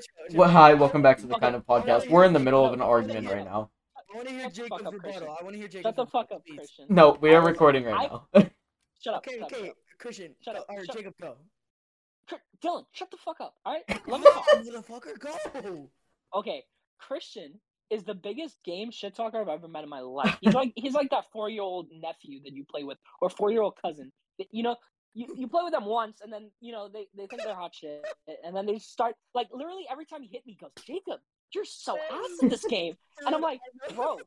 chill, Well, hi, welcome back to the Okay, kind of podcast. We're in the middle of an argument hear- right now. I want to hear Shut Jacob's up, rebuttal. Christian. I want to hear Jacob's Shut the fuck up, please. Christian. No, we are recording right I- now. Shut up. Okay, shut okay, up. Christian, Shut up, All right, shut- Jacob, go. Cr- Dylan, shut the fuck up. All right, let me talk. Motherfucker, go. Okay, Christian is the biggest game shit talker I've ever met in my life. He's like he's like that four year old nephew that you play with, or four year old cousin. that, You know, you, you play with them once, and then you know they, they think they're hot shit, and then they start like literally every time you hit me, he goes, Jacob, you're so ass in this game, and I'm like, bro,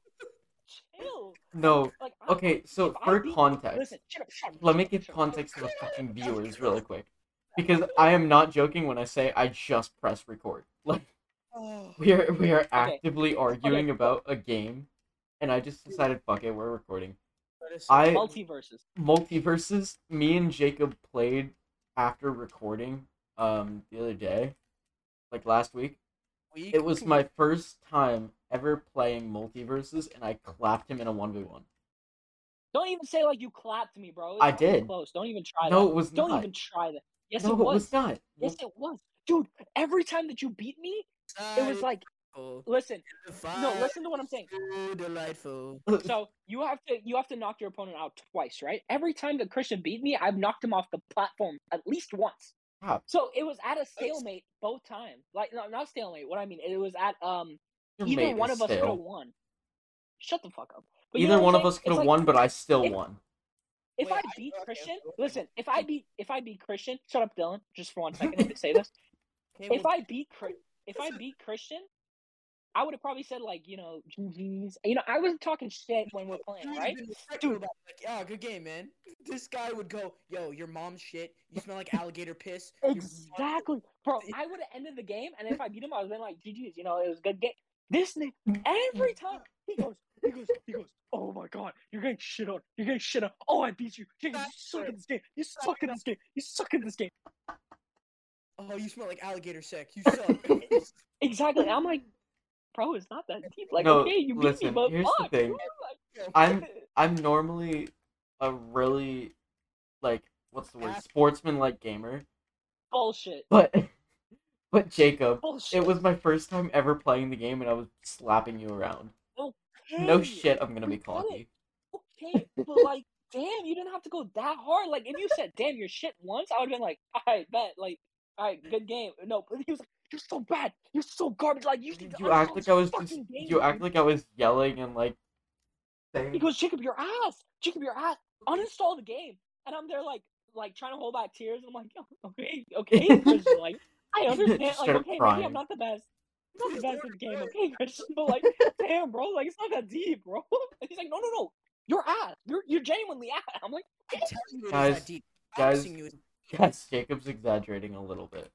chill. No, Like, okay, so if I for beat- context, listen, shut up, shut up, let me give shut up. context to the fucking viewers really quick. Because I am not joking when I say I just press record. Like Oh, we are we are actively arguing Okay. about a game and I just decided fuck it, we're recording. That is so I- MultiVersus. MultiVersus, me and Jacob played after recording um the other day. Like last week. weak. It was my first time ever playing MultiVersus and I clapped him in a 1v1. Don't even say like you clapped me, bro. I did. Close. Don't even try No, that. it was Don't not. even try that. Yes, no, it was. not. Yes, it was. Dude, every time that you beat me, it was like, Delightful. listen, no, listen to what I'm saying. so delightful. So you have to you have to knock your opponent out twice, right? Every time that Christian beat me, I've knocked him off the platform at least once. Stop. So it was at a stalemate both times. Like no, not stalemate. What I mean, it was at um Your either one of us could have won. Shut the fuck up. But you Either know one of us could have like, won, but I still if- won. If Wait, I I- beat okay, Christian, okay, listen. If I beat if I beat Christian, shut up, Dylan. Just for one second, let me say this. Okay, if well, I beat if I beat Christian, I would have probably said like you know GG's. You know I wasn't talking shit when we're playing, right? Dude. like, yeah, good game, man. This guy would go, yo, your mom's shit. You smell like alligator piss. Exactly, bro. I would have ended the game, and if I beat him, I would have been like GG's. You know it was a good game. This nigga every mm-hmm. time he goes, he goes, he goes. Oh my god, you're getting shit on. You're getting shit on. Oh, I beat you. Jacob, you suck at this game. You suck at this game. You suck at this game. Oh, you smell like alligator sex. You suck. Exactly. I'm like, bro, it's not that deep. Like, No, okay, you beat listen, me, but here's the thing. I'm I'm normally a really like what's the word sportsman like gamer, bullshit. but but Jacob, Bullshit. it was my first time ever playing the game, and I was slapping you around. okay. No shit, I'm gonna be cocky. Okay, but like, damn, you didn't have to go that hard. Like, if you said, "Damn, you're shit" once, I would have been like, "All right, bet." Like, all right, good game. No, but he was like, "You're so bad. You're so garbage." Like, you need You act like I was just game, you act like I was yelling and like saying He goes, Jacob, your ass. Jacob, your ass. Uninstall the game. And I'm there like like trying to hold back tears. I'm like, "Yo, okay, okay, Christian. Like, I understand. Like, start okay, maybe. I'm not the best. I'm not the best at the game, okay, Christian. But like, damn, bro, like it's not that deep, bro. And he's like, no, no, no. You're ass. You're you're genuinely ass. I'm like, I'm telling you, it is Guys, guys, Boxing you is- Yes, Jacob's exaggerating a little bit.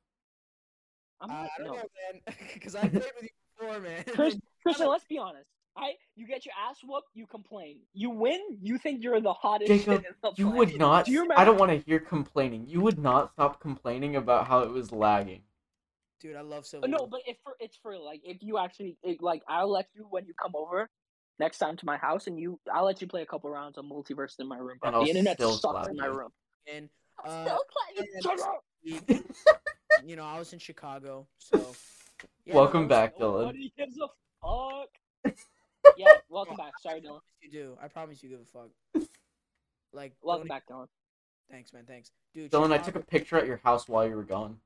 I'm Uh, like, I don't no. know, man. Because I played with you before, man. Chris, Christian, let's be honest. I you get your ass whooped, you complain. You win, you think you're the hottest Jacob, in the You planet. would not. Do you I don't want to hear complaining. You would not stop complaining about how it was lagging. Dude, I love Civil Uh, No, but if for it's for like if you actually it, like I'll let you when you come over next time to my house and you I'll let you play a couple rounds of multiverse in my room. Bro. And I'll the internet still sucks in my room. And, I'm uh, still playing. And- Shut up. you know, I was in Chicago, so. yeah, Welcome no, back, Dylan. Nobody gives a fuck. yeah, welcome back. Sorry, Dylan. You do. I promise you give a fuck. Like, Welcome don't- back, Dylan. Thanks, man. Thanks, dude. Dylan, I took a picture at your house while you were gone.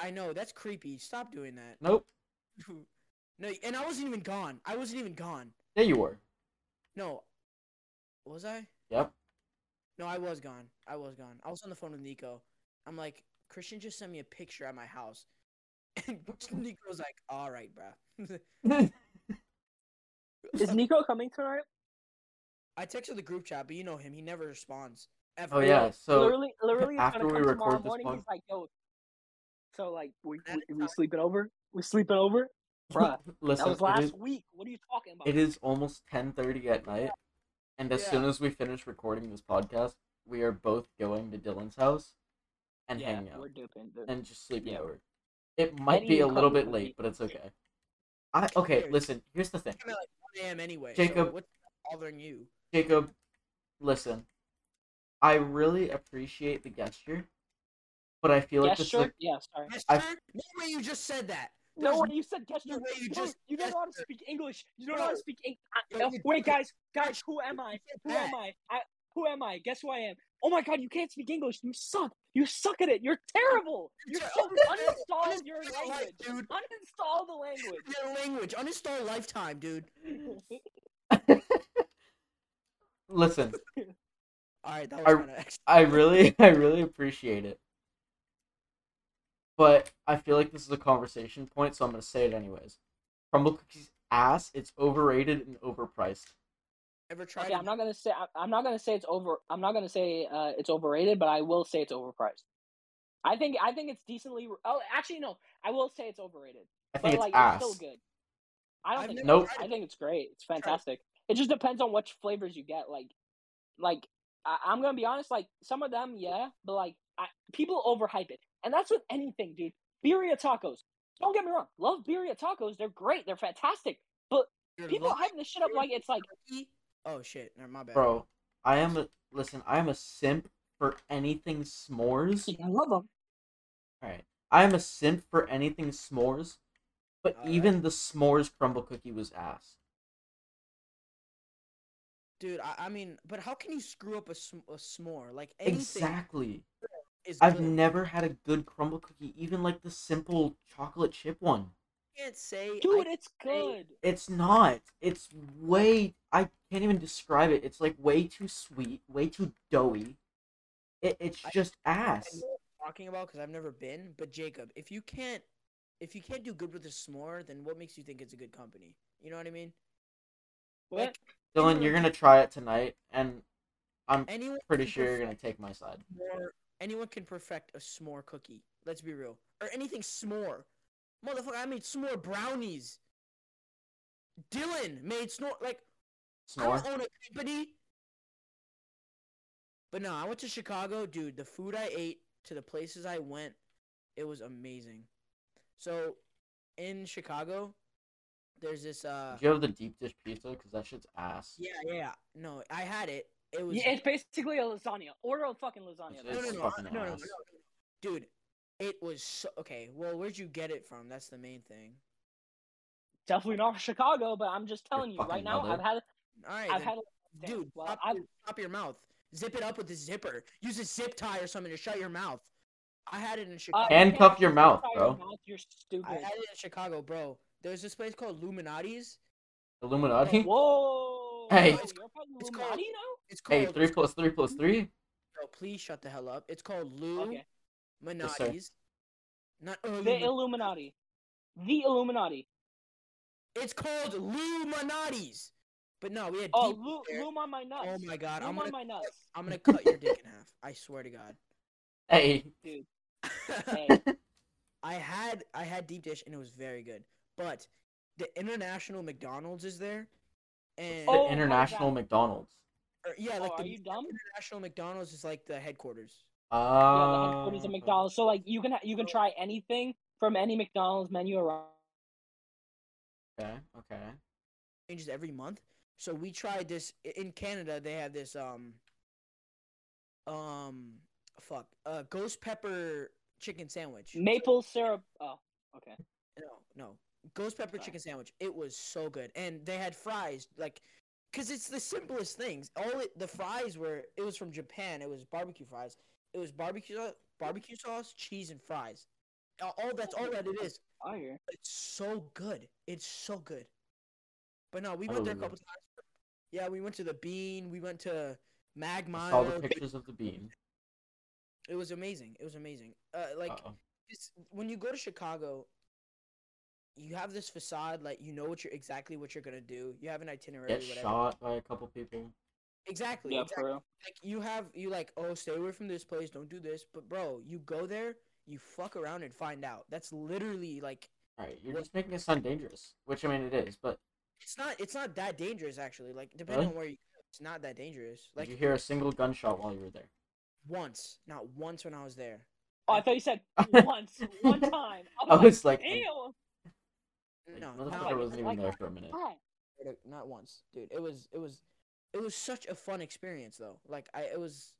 I know that's creepy. Stop doing that. Nope. no, and I wasn't even gone. I wasn't even gone. Yeah, you were. No, was I? Yep. No, I was gone. I was gone. I was on the phone with Nico. I'm like, Christian just sent me a picture at my house, and Nico's like, "All right, bruh." Is Nico coming tonight? I texted the group chat, but you know him. He never responds. Ever. Oh yeah. So literally, literally, it's after gonna we come record tomorrow this morning. pod- He's like, yo. So like, we That we, we sleeping over? We sleeping over? Bruh, listen, that was it last is, week. What are you talking about? it is almost ten thirty at night, and as soon as we finish recording this podcast, we are both going to Dylan's house and yeah, hanging out we're duping. dude. and just sleeping Yeah. over. It might And be a little bit late, but it's okay. I okay. Listen, here's the thing, I'm at like 1 a.m. anyway. so Jacob. what's bothering you? Jacob. Listen, I really appreciate the gesture, but I feel like this is Gesture? Yeah, sorry. Yes, I- sir? No way you just said that. No, There's when you said gesture, no way you you, just you don't know how to speak English. You don't know how to speak English. Yo, wait, guys, guys, who am I? Who am I? I? Who am I? Guess who I am? Oh my god, you can't speak English. You suck. You suck at it. You're terrible. You're ter- so uninstall- uninstall your uninstall language. dude. Uninstall the language. Your language. Uninstall lifetime, dude. Listen, All right, that I- kind of I really, I really appreciate it. But I feel like this is a conversation point, so I'm gonna say it anyways. Crumble cookies ass. It's overrated and overpriced. Ever tried. Okay, to I'm not gonna say. I- I'm not gonna say it's over. I'm not gonna say uh, it's overrated, but I will say it's overpriced. I think. I think it's decently. Oh, actually, no. I will say it's overrated. I think but it's like, ass. it's still good. I don't I've think. Nope. I think it's great. It's Tried it. fantastic. It just depends on which flavors you get. Like, like I, I'm gonna be honest. Like some of them, yeah, but like I, people overhype it, and that's with anything, dude. Birria tacos. Don't get me wrong. Love birria tacos. They're great. They're fantastic. But You're people lying, hype this shit up like it's like cookie? Oh shit! No, my bad. Bro, I am a listen. I am a simp for anything s'mores. I love them. All right, I am a simp for anything s'mores, but Alright. even the s'mores crumble cookie was ass. dude. I, I mean, but how can you screw up a, sm- a s'more? Like anything Exactly. is. I've good. never had a good crumble cookie, even like the simple chocolate chip one. Can't say, Dude, I, it's good. It's not. It's way. I can't even describe it. It's like way too sweet, way too doughy. It, it's I- just I ass. know what you're talking about because I've never been. But Jacob, if you can't, if you can't do good with a s'more, then what makes you think it's a good company? You know what I mean? What? Like Dylan, you're gonna try it tonight, and I'm anyone pretty sure you're gonna take my side. s'more- anyone can perfect a s'more cookie. Let's be real, or anything s'more. Motherfucker, I made s'more brownies. Dylan made s'more like I Snore. don't own a company. But no, I went to Chicago, dude. The food I ate to the places I went, it was amazing. So, in Chicago, there's this uh Did you have the deep dish pizza? Cause that shit's ass. yeah, yeah, yeah. No, I had it. It was Yeah, it's basically a lasagna. Order a fucking lasagna. It's- no, no, it's no, fucking no, no, no, ass. no, dude. It was so okay. Well, where'd you get it from? That's the main thing. Definitely not Chicago, but I'm just telling you fucking right now. mother. I've had. All right, I've then, had. a- dude. Well, top, I've, your, top your mouth. Zip it up with a zipper. Use a zip tie or something to shut your mouth. I had it in uh, Chicago. you can't Handcuff your mouth, bro. Your mouth, you're stupid. I had it in Chicago, bro. There's this place called Illuminati's. Illuminati. Whoa. Hey. Yo, you're part of It's Illuminati called- now? It's called. Hey, three plus three plus three. Bro, please shut the hell up. It's called Lou Okay. Yes, sir. Minati's. The Illuminati. The Illuminati. It's called Illuminati's. But no, we had Oh, deep Lu- there. Loom on my nuts. Oh my god, I'm gonna my nuts. I'm gonna cut your dick in half. I swear to God. Hey. Hey. I had I had deep dish and it was very good. But the international McDonald's is there, and the Oh my international McDonald's. or- yeah, Oh, like are the you dumb? international McDonald's is like the headquarters. Uh, yeah, the headquarters of McDonald's. So like you can you can try anything from any McDonald's menu around. Okay. Okay. changes every month. So we tried this in Canada. They have this um um fuck uh ghost pepper chicken sandwich. Maple syrup. Oh, okay. No, no. Ghost pepper Sorry. chicken sandwich. It was so good. And they had fries like cuz it's the simplest things. All it the fries were it was from Japan. It was barbecue fries. It was barbecue barbecue sauce, cheese and fries. All, all that's all that it is. Fire. It's so good. It's so good. But no, we went there a believe couple times. Yeah, we went to the Bean. We went to I Magmire. saw the pictures of the bean. It was amazing. It was amazing. Uh, like it's, when you go to Chicago, you have this facade, like you know what you're exactly what you're gonna do. You have an itinerary, Get whatever. shot by a couple people. Exactly. Yeah, exactly. for real. Like you have you like oh stay away from this place, don't do this. But bro, you go there, you fuck around and find out. That's literally like All right, you're What- just making it sound dangerous, which I mean it is. But it's not it's not that dangerous actually. Like depending Really? on where you, go, it's not that dangerous. Like did you hear a single gunshot while you were there? once, not once when I was there. Oh, I thought you said once, one time. I was like, Ew. like, No, motherfucker not, wasn't even like there for a minute. Not once, dude. It was it was it was such a fun experience though. Like I it was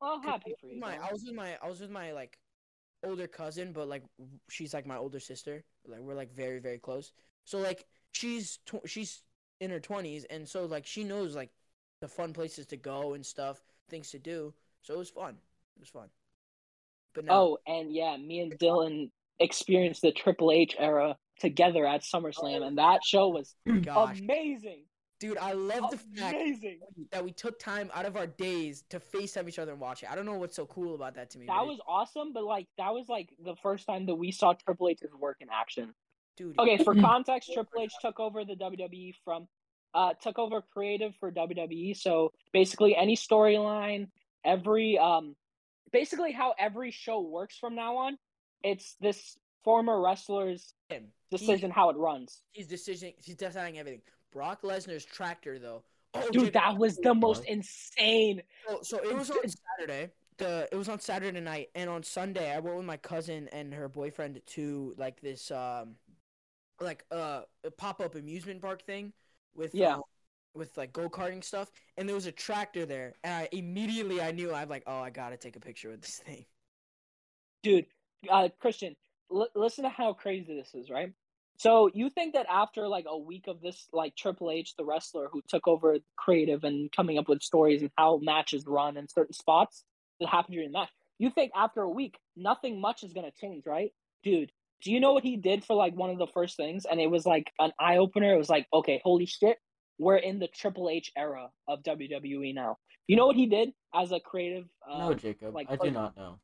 Well, happy for you. My. I was with my, I was with my like, older cousin, but like she's like my older sister. Like we're like very very close. So like she's tw- she's in her twenties, and so like she knows like the fun places to go and stuff, things to do. So it was fun. It was fun. But no, Oh, and yeah, me and Dylan experienced the Triple H era together at Oh. SummerSlam, and that show was gosh, amazing. Dude, I love the fact that we took time out of our days to FaceTime each other and watch it. I don't know what's so cool about that to me. That was awesome, but like that was like the first time that we saw Triple H's work in action. dude. Okay, for context, Triple H took over the WWE from uh took over creative for WWE. So basically any storyline, every um basically how every show works from now on, it's this former wrestler's decision how it runs. He's decision. He's deciding everything. Brock Lesnar's tractor though. Oh, Dude, Jacob, that was the most insane. So, so it was on Saturday. The it was on Saturday night, and on Sunday I went with my cousin and her boyfriend to like this um, like uh a pop up amusement park thing with Yeah. uh, with like go karting stuff, and there was a tractor there, and I immediately I knew I'm like, oh, I gotta take a picture with this thing. dude uh christian l- listen to how crazy this is right so you think that after like a week of this like triple h the wrestler who took over creative and coming up with stories and how matches run in certain spots that happen during the match you think after a week nothing much is going to change right? Dude do you know what he did for like one of the first things? And it was like an eye-opener. It was like okay holy shit we're in the triple h era of wwe now. You know what he did as a creative uh, no, Jacob, like, I do not know.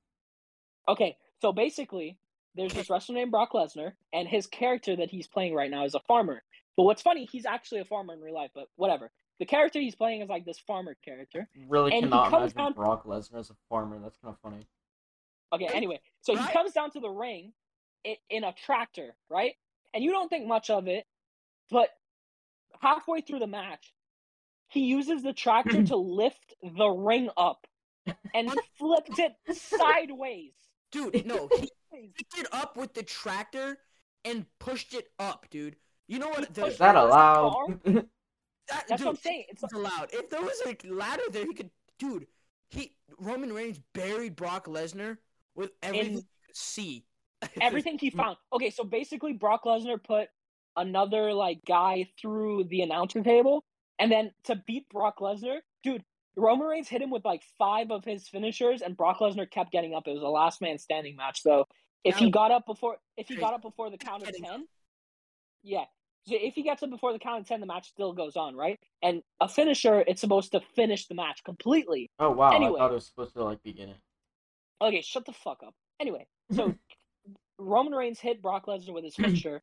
Okay, so basically, there's this wrestler named Brock Lesnar, and his character that he's playing right now is a farmer. But what's funny, he's actually a farmer in real life, but whatever. The character he's playing is like this farmer character. Really And he cannot comes imagine down- Brock Lesnar as a farmer. That's kind of funny. Okay, anyway, so he comes down to the ring in a tractor, right? And you don't think much of it, but halfway through the match, he uses the tractor to lift the ring up and flipped it sideways. Dude, no, he picked it up with the tractor and pushed it up, dude. You know what? The, Is that allowed? that, That's dude, what I'm saying. It's It's allowed. If there was a ladder there, he could. Dude, he Roman Reigns buried Brock Lesnar with everything In- he could see. everything he found. Okay, so basically Brock Lesnar put another like guy through the announcer table, and then to beat Brock Lesnar, dude, Roman Reigns hit him with like five of his finishers, and Brock Lesnar kept getting up. It was a last man standing match. So if That he got up before, if he got up before the count of ten, yeah. So if he gets up before the count of ten, the match still goes on, right? And a finisher, it's supposed to finish the match completely. oh wow! Anyway. I thought it was supposed to like begin it. Okay, shut the fuck up. Anyway, so Roman Reigns hit Brock Lesnar with his finisher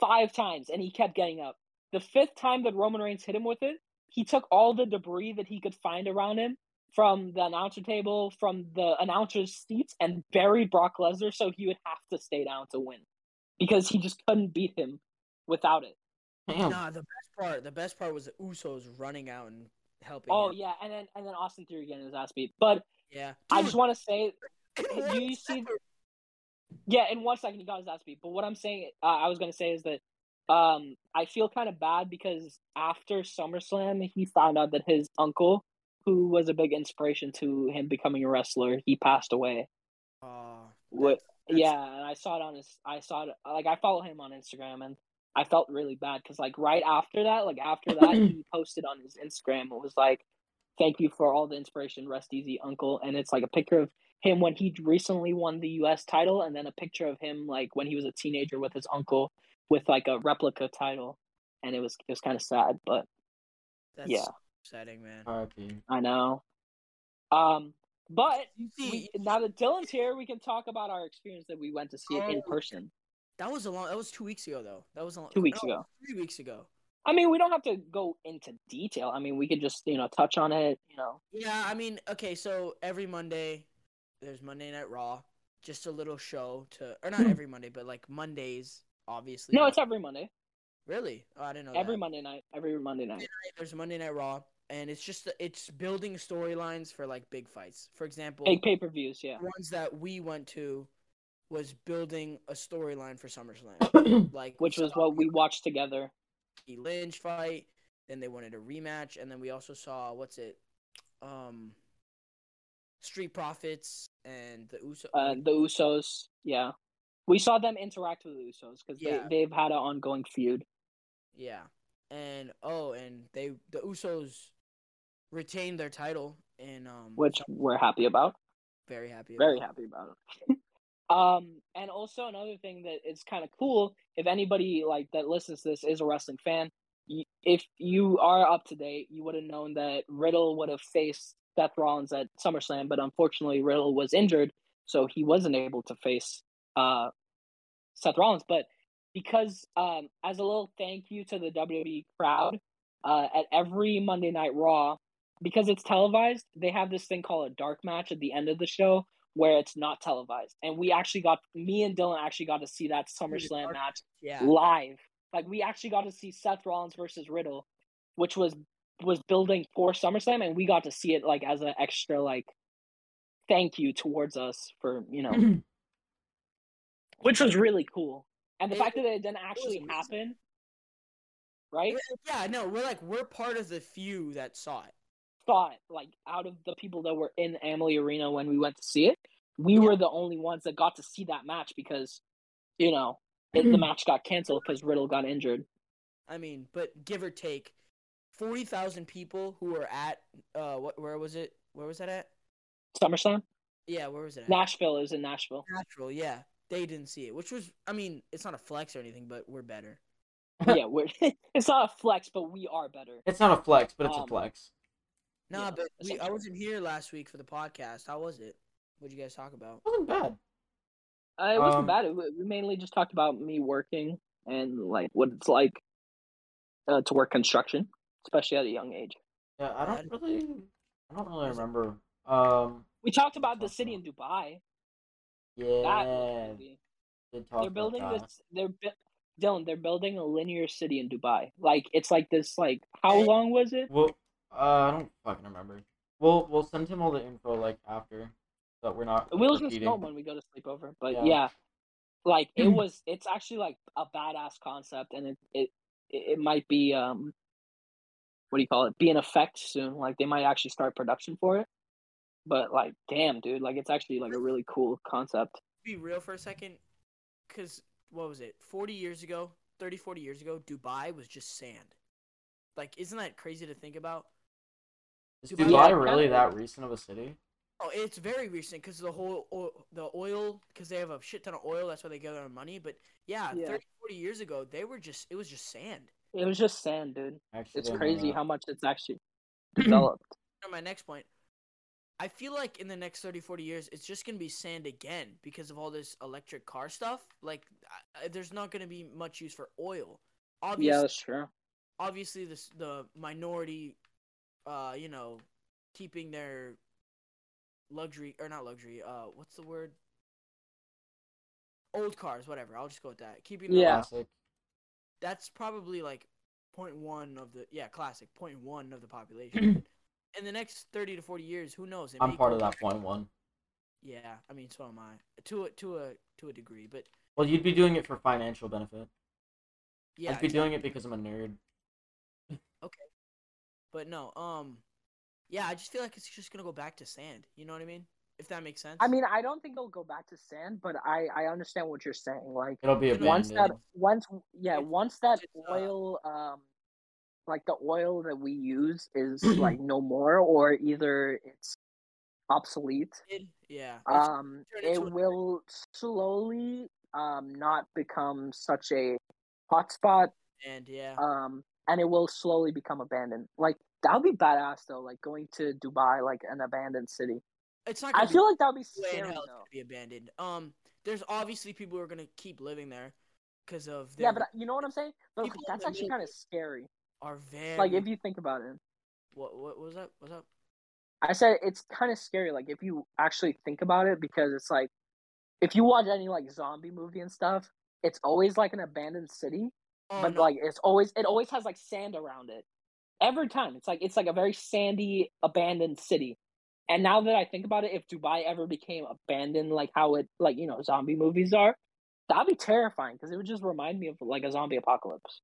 five times, and he kept getting up. The fifth time that Roman Reigns hit him with it, he took all the debris that he could find around him from the announcer table, from the announcer's seats, and buried Brock Lesnar so he would have to stay down to win because he just couldn't beat him without it. Damn. Nah, the best part. The best part was the Usos running out and helping. Oh him. yeah, and then and then Austin Theory getting his ass beat. But yeah. I Dude, just want to say do you see- second- Yeah, in one second he got his ass beat. But what I'm saying, uh, I was gonna say is that um, I feel kind of bad because after SummerSlam, he found out that his uncle, who was a big inspiration to him becoming a wrestler, he passed away. Aw, What? Yeah, and I saw it on his. I saw it like I follow him on Instagram, and I felt really bad because like right after that, like after that, he posted on his Instagram. It was like, "Thank you for all the inspiration, rest easy, uncle." And it's like a picture of him when he recently won the U.S. title, and then a picture of him like when he was a teenager with his uncle with like a replica title, and it was it was kind of sad, but That's Yeah. Upsetting, man. R.I.P. I know. Um, but You see, we, now that Dylan's here, we can talk about our experience that we went to see it in person. that was a long. That was two weeks ago, though. That was a long, Two weeks no, ago. Three weeks ago. I mean, we don't have to go into detail. I mean, we could just you know touch on it. You know, Yeah, I mean, okay, so every Monday, there's Monday Night Raw, just a little show to, or not every Monday, but like Mondays, obviously. no, it's every Monday, really. Oh, I didn't know. every that. Monday night, every Monday night. There's Monday Night Raw, and it's just it's building storylines for like big fights. For example, Big pay per views, yeah. ones that we went to was building a storyline for SummerSlam, like Which was what we watched together. the Lynch fight. Then they wanted a rematch, and then we also saw what's it, um, Street Profits and the Uso. Uh, the Usos, yeah, we saw them interact with the Usos because Yeah. they they've had an ongoing feud. yeah, and oh, and they the Usos retained their title, and um, which we're happy about. very happy. Very happy about it. um, and also another thing that is kind of cool. If anybody like that listens to this is a wrestling fan. If you are up to date, you would have known that Riddle would have faced Seth Rollins at SummerSlam, but unfortunately Riddle was injured, so he wasn't able to face uh, Seth Rollins. But because um, as a little thank you to the WWE crowd, uh, at every Monday Night Raw, because it's televised, they have this thing called a dark match at the end of the show where it's not televised. And we actually got me and Dylan actually got to see that SummerSlam match Yeah, live. Like we actually got to see Seth Rollins versus Riddle, which was was building for SummerSlam, and we got to see it like as an extra like thank you towards us for you know, which was really cool. And the It- fact that it didn't actually amazing. happen, right? yeah. No, we're like we're part of the few that saw it. Thought like out of the people that were in Amalie Arena when we went to see it, we Yeah. were the only ones that got to see that match because, you know, it, the match got canceled because Riddle got injured. I mean, but give or take, forty thousand people who were at uh, what? Where was it? Where was that at? SummerSlam, Yeah, where was it? At? Nashville is in Nashville. Natural, yeah. They didn't see it, which was, I mean, it's not a flex or anything, but we're better. yeah, we're it's not a flex, but we are better. It's not a flex, but it's a Um, flex. Nah, Yeah, but we, I wasn't here last week for the podcast. How was it? What'd you guys talk about? It wasn't bad. Uh, it wasn't Um, bad. It, we mainly just talked about me working and like what it's like uh, to work construction, especially at a young age. Yeah, I don't really, I don't really remember. Um, We talked about the city in Dubai. Yeah, was crazy. did talk They're building that. this. They're bu- Dylan. They're building a linear city in Dubai. Like it's like this. Like how long was it? Well, uh, I don't fucking remember. We'll we'll send him all the info like after, so that we're not We'll and repeating. snow when we go to sleep over. But Yeah. yeah, like it was. It's actually like a badass concept, and it it it it might be um, what do you call it? Be in effect soon. Like they might actually start production for it. But like, damn, dude, like it's actually like a really cool concept. Be real for a second, because what was it? 40 years ago, 30, 40 years ago, Dubai was just sand. Like, isn't that crazy to think about? Is Dubai- Dubai Yeah, really kinda. that recent of a city? Oh, it's very recent because the whole oil, the oil because they have a shit ton of oil. That's why they get their money. But yeah, Yeah. 30, 40 years ago, they were just it was just sand. It was just sand, dude. Actually, It's crazy how much it's actually developed. My next point, I feel like in the next 30, 40 years, it's just gonna be sand again because of all this electric car stuff. Like, I, I- there's not gonna be much use for oil. Obviously, yeah, that's true. obviously this the minority uh you know keeping their luxury or not luxury uh what's the word old cars whatever i'll just go with that keeping the- Yeah. Classic. that's probably like 0.1 of the yeah classic 0.1 of the population in the next 30 to 40 years who knows I'm part of that back- point one. yeah i mean so am i to a to a to a degree but Well, you'd be doing it for financial benefit. yeah I'd be doing it because I'm a nerd. But no um yeah i just feel like it's just gonna go back to sand you know what i mean? If that makes sense. I mean, I don't think it'll go back to sand, but I I understand what you're saying. Like It'll be You once that once yeah once that uh, oil um like the oil that we use is like no more or either it's obsolete It- yeah um turn it will slowly um not become such a hotspot and yeah. um and it will slowly become abandoned. Like that would be badass though like going to dubai like an abandoned city. It's not i feel like that would be scary hell though. be abandoned. Um there's obviously people who are gonna keep living there because of yeah but you know what i'm saying? But People that's actually kind of scary. are very like if you think about it. What what was that? What's up? I said it's kind of scary, like if you actually think about it, because it's like if you watch any like zombie movie and stuff, it's always like an abandoned city, oh, but no, like it's always it always has like sand around it. Every time, it's like it's like a very sandy abandoned city. And now that I think about it, if Dubai ever became abandoned, like how it like you know zombie movies are, that'd be terrifying because it would just remind me of like a zombie apocalypse.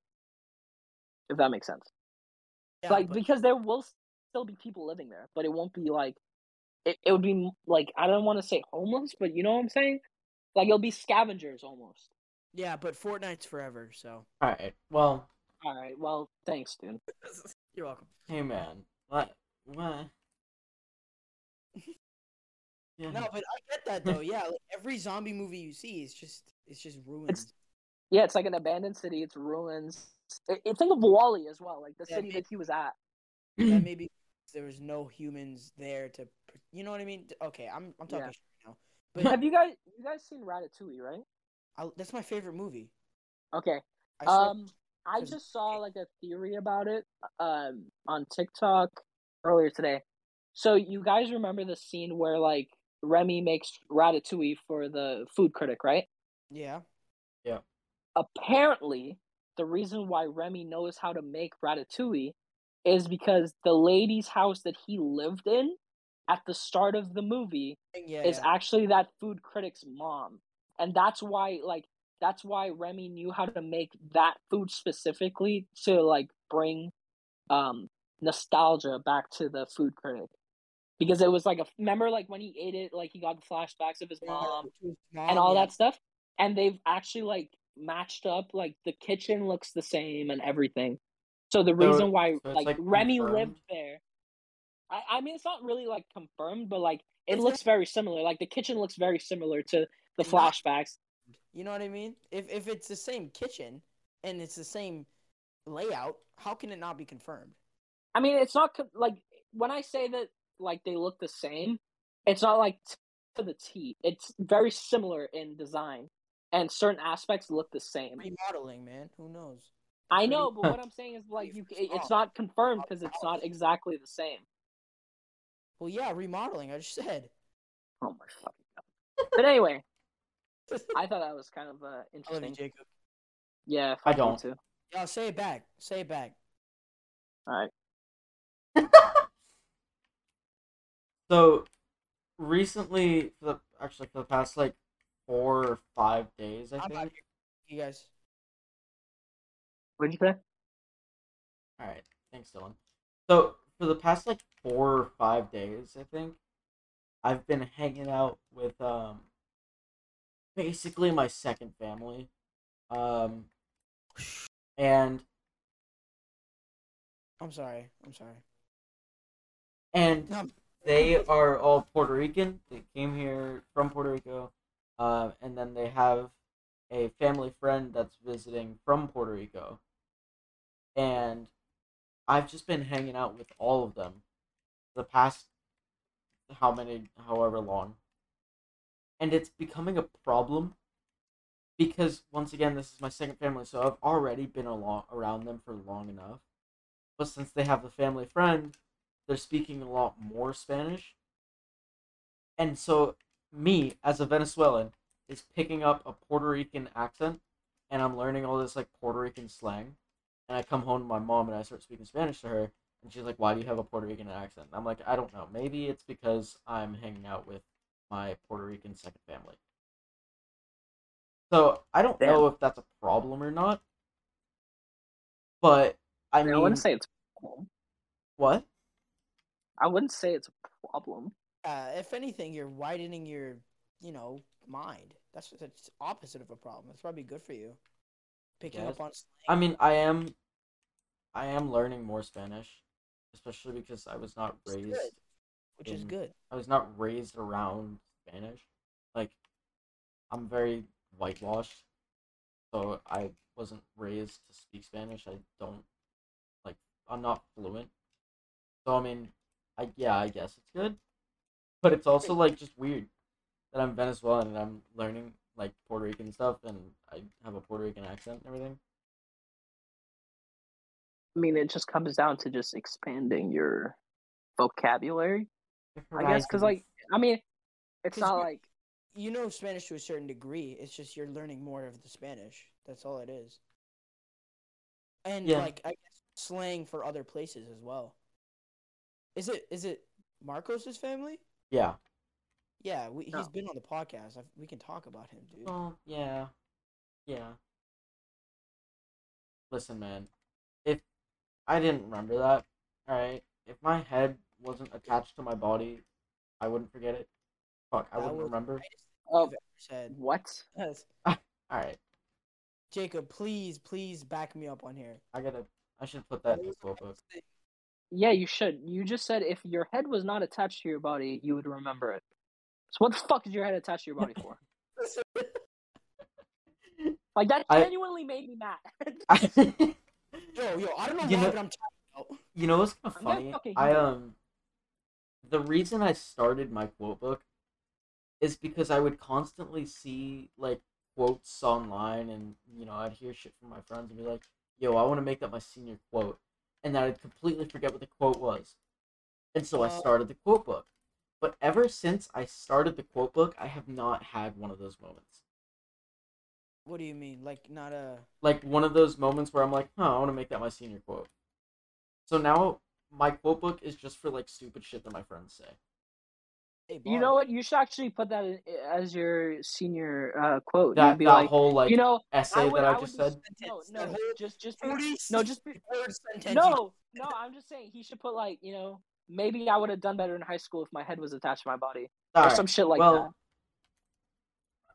If that makes sense yeah, like but- because there will still be people living there, but it won't be like it, it would be like I don't want to say homeless, but you know what I'm saying? Like it'll be scavengers almost. Yeah, but Fortnite's forever, so All right. Well, All right. Well, thanks, dude. you're welcome. hey man, what what? Yeah. No, but I get that though. Yeah, like every zombie movie you see is just it's just ruins. Yeah, it's like an abandoned city. It's ruins. I, I think of WALL-E as well, like the Yeah, city me- that he was at. that maybe there was no humans there to, you know what I mean? Okay, I'm I'm talking Yeah. shit now, but Have you guys you guys seen Ratatouille, right? I, that's my favorite movie. Okay. I swear- Um, I 'cause- just saw like a theory about it um on TikTok earlier today. So you guys remember the scene where like Remy makes ratatouille for the food critic, right? Yeah. Yeah, Apparently, the reason why Remy knows how to make ratatouille is because the lady's house that he lived in at the start of the movie yeah, is yeah. actually that food critic's mom. And that's why like that's why Remy knew how to make that food specifically to like bring um nostalgia back to the food critic. Because it was like a remember like when he ate it like he got the flashbacks of his mom his and all yeah. that stuff and they've actually like matched up like the kitchen looks the same and everything. So the So- reason why so like, like, Remy confirmed? lived there I, I mean it's not really like confirmed but like it It's looks very similar. Like the kitchen looks very similar to the flashbacks. You know what I mean? If if it's the same kitchen and it's the same layout, how can it not be confirmed? I mean, it's not like when I say that like they look the same, it's not like t- to the T. It's very similar in design, and certain aspects look the same. Remodeling, man. Who knows? I know, but what I'm saying is like you, it's not confirmed because it's not exactly the same. Well, yeah, remodeling. I just said. Oh my fucking god! But anyway, I thought that was kind of uh, I love you, interesting. Jacob. Yeah, I fuck you don't. Too. Yeah, say it back. Say it back. All right. So recently, for the actually for the past like four or five days, I I'm think. out here. You guys. What'd you say? All right, thanks, Dylan. So for the past like four or five days, I think I've been hanging out with um basically my second family, um, and I'm sorry. I'm sorry. and No, they are all Puerto Rican. They came here from Puerto Rico, uh, and then they have a family friend that's visiting from Puerto Rico. And I've just been hanging out with all of them the past how many, however long. And it's becoming a problem because, once again, this is my second family, so I've already been along, around them for long enough. But since they have the family friend, they're speaking a lot more Spanish. And so me as a Venezuelan is picking up a Puerto Rican accent and I'm learning all this like Puerto Rican slang. And I come home to my mom and I start speaking Spanish to her and she's like, "Why do you have a Puerto Rican accent?" and I'm like, "I don't know. Maybe it's because I'm hanging out with my Puerto Rican second family." So, I don't know if that's a problem or not. But I I, mean, mean, I wouldn't say it's a problem. what? I wouldn't say it's a problem. uh, if anything, you're widening your, you know, mind. That's that's opposite of a problem. It's probably good for you. Picking Yes. up on slang. I mean, I am, I am learning more Spanish, especially because I was not It's raised. good, which is good. I was not raised around Spanish. Like, I'm very whitewashed, so I wasn't raised to speak Spanish. I don't, like, I'm not fluent. So I mean, I yeah, I guess it's good, but it's also like just weird that I'm Venezuelan and I'm learning like Puerto Rican stuff and I have a Puerto Rican accent and everything. I mean, it just comes down to just expanding your vocabulary. I guess because, like, I mean, it's not you- like You know Spanish to a certain degree. It's just you're learning more of the Spanish. That's all it is. And Yeah. like I guess slang for other places as well. Is it is it Marcos's family? yeah. Yeah, we, oh. he's No. been on the podcast. I, we can talk about him, dude. Well, yeah, yeah. Listen, man, if I didn't remember that, all right, if my head wasn't attached to my body, I wouldn't forget it. Fuck, I That wouldn't was- remember. Oh, said. what? Yes. All right, Jacob, please, please back me up on here. I gotta. I should put that in the quote book. Yeah, you should. You just said if your head was not attached to your body, you would remember it. So what the fuck is your head attached to your body for? Like that I- genuinely made me mad. Yo, yo, I don't know You why, know- but I'm tired. About. You know what's kind of funny? fucking I hate it. um, the reason I started my quote book is because I would constantly see like quotes online, and you know I'd hear shit from my friends and be like, "Yo, I want to make that my senior quote," and then I'd completely forget what the quote was, and so I started the quote book. But ever since I started the quote book, I have not had one of those moments. What do you mean? Like not a? like one of those moments where I'm like, huh, I want to make that my senior quote. So now my quote book is just for like stupid shit that my friends say. Hey, you know what? You should actually put that in, as your senior uh, quote. That You'd be that like, wole like you know, essay would- that I, would just said. No, Sentence, no, that just just be, no, just be, no, no. I'm just saying he should put like you know maybe I would have done better in high school if my head was attached to my body or Alright, some shit like well,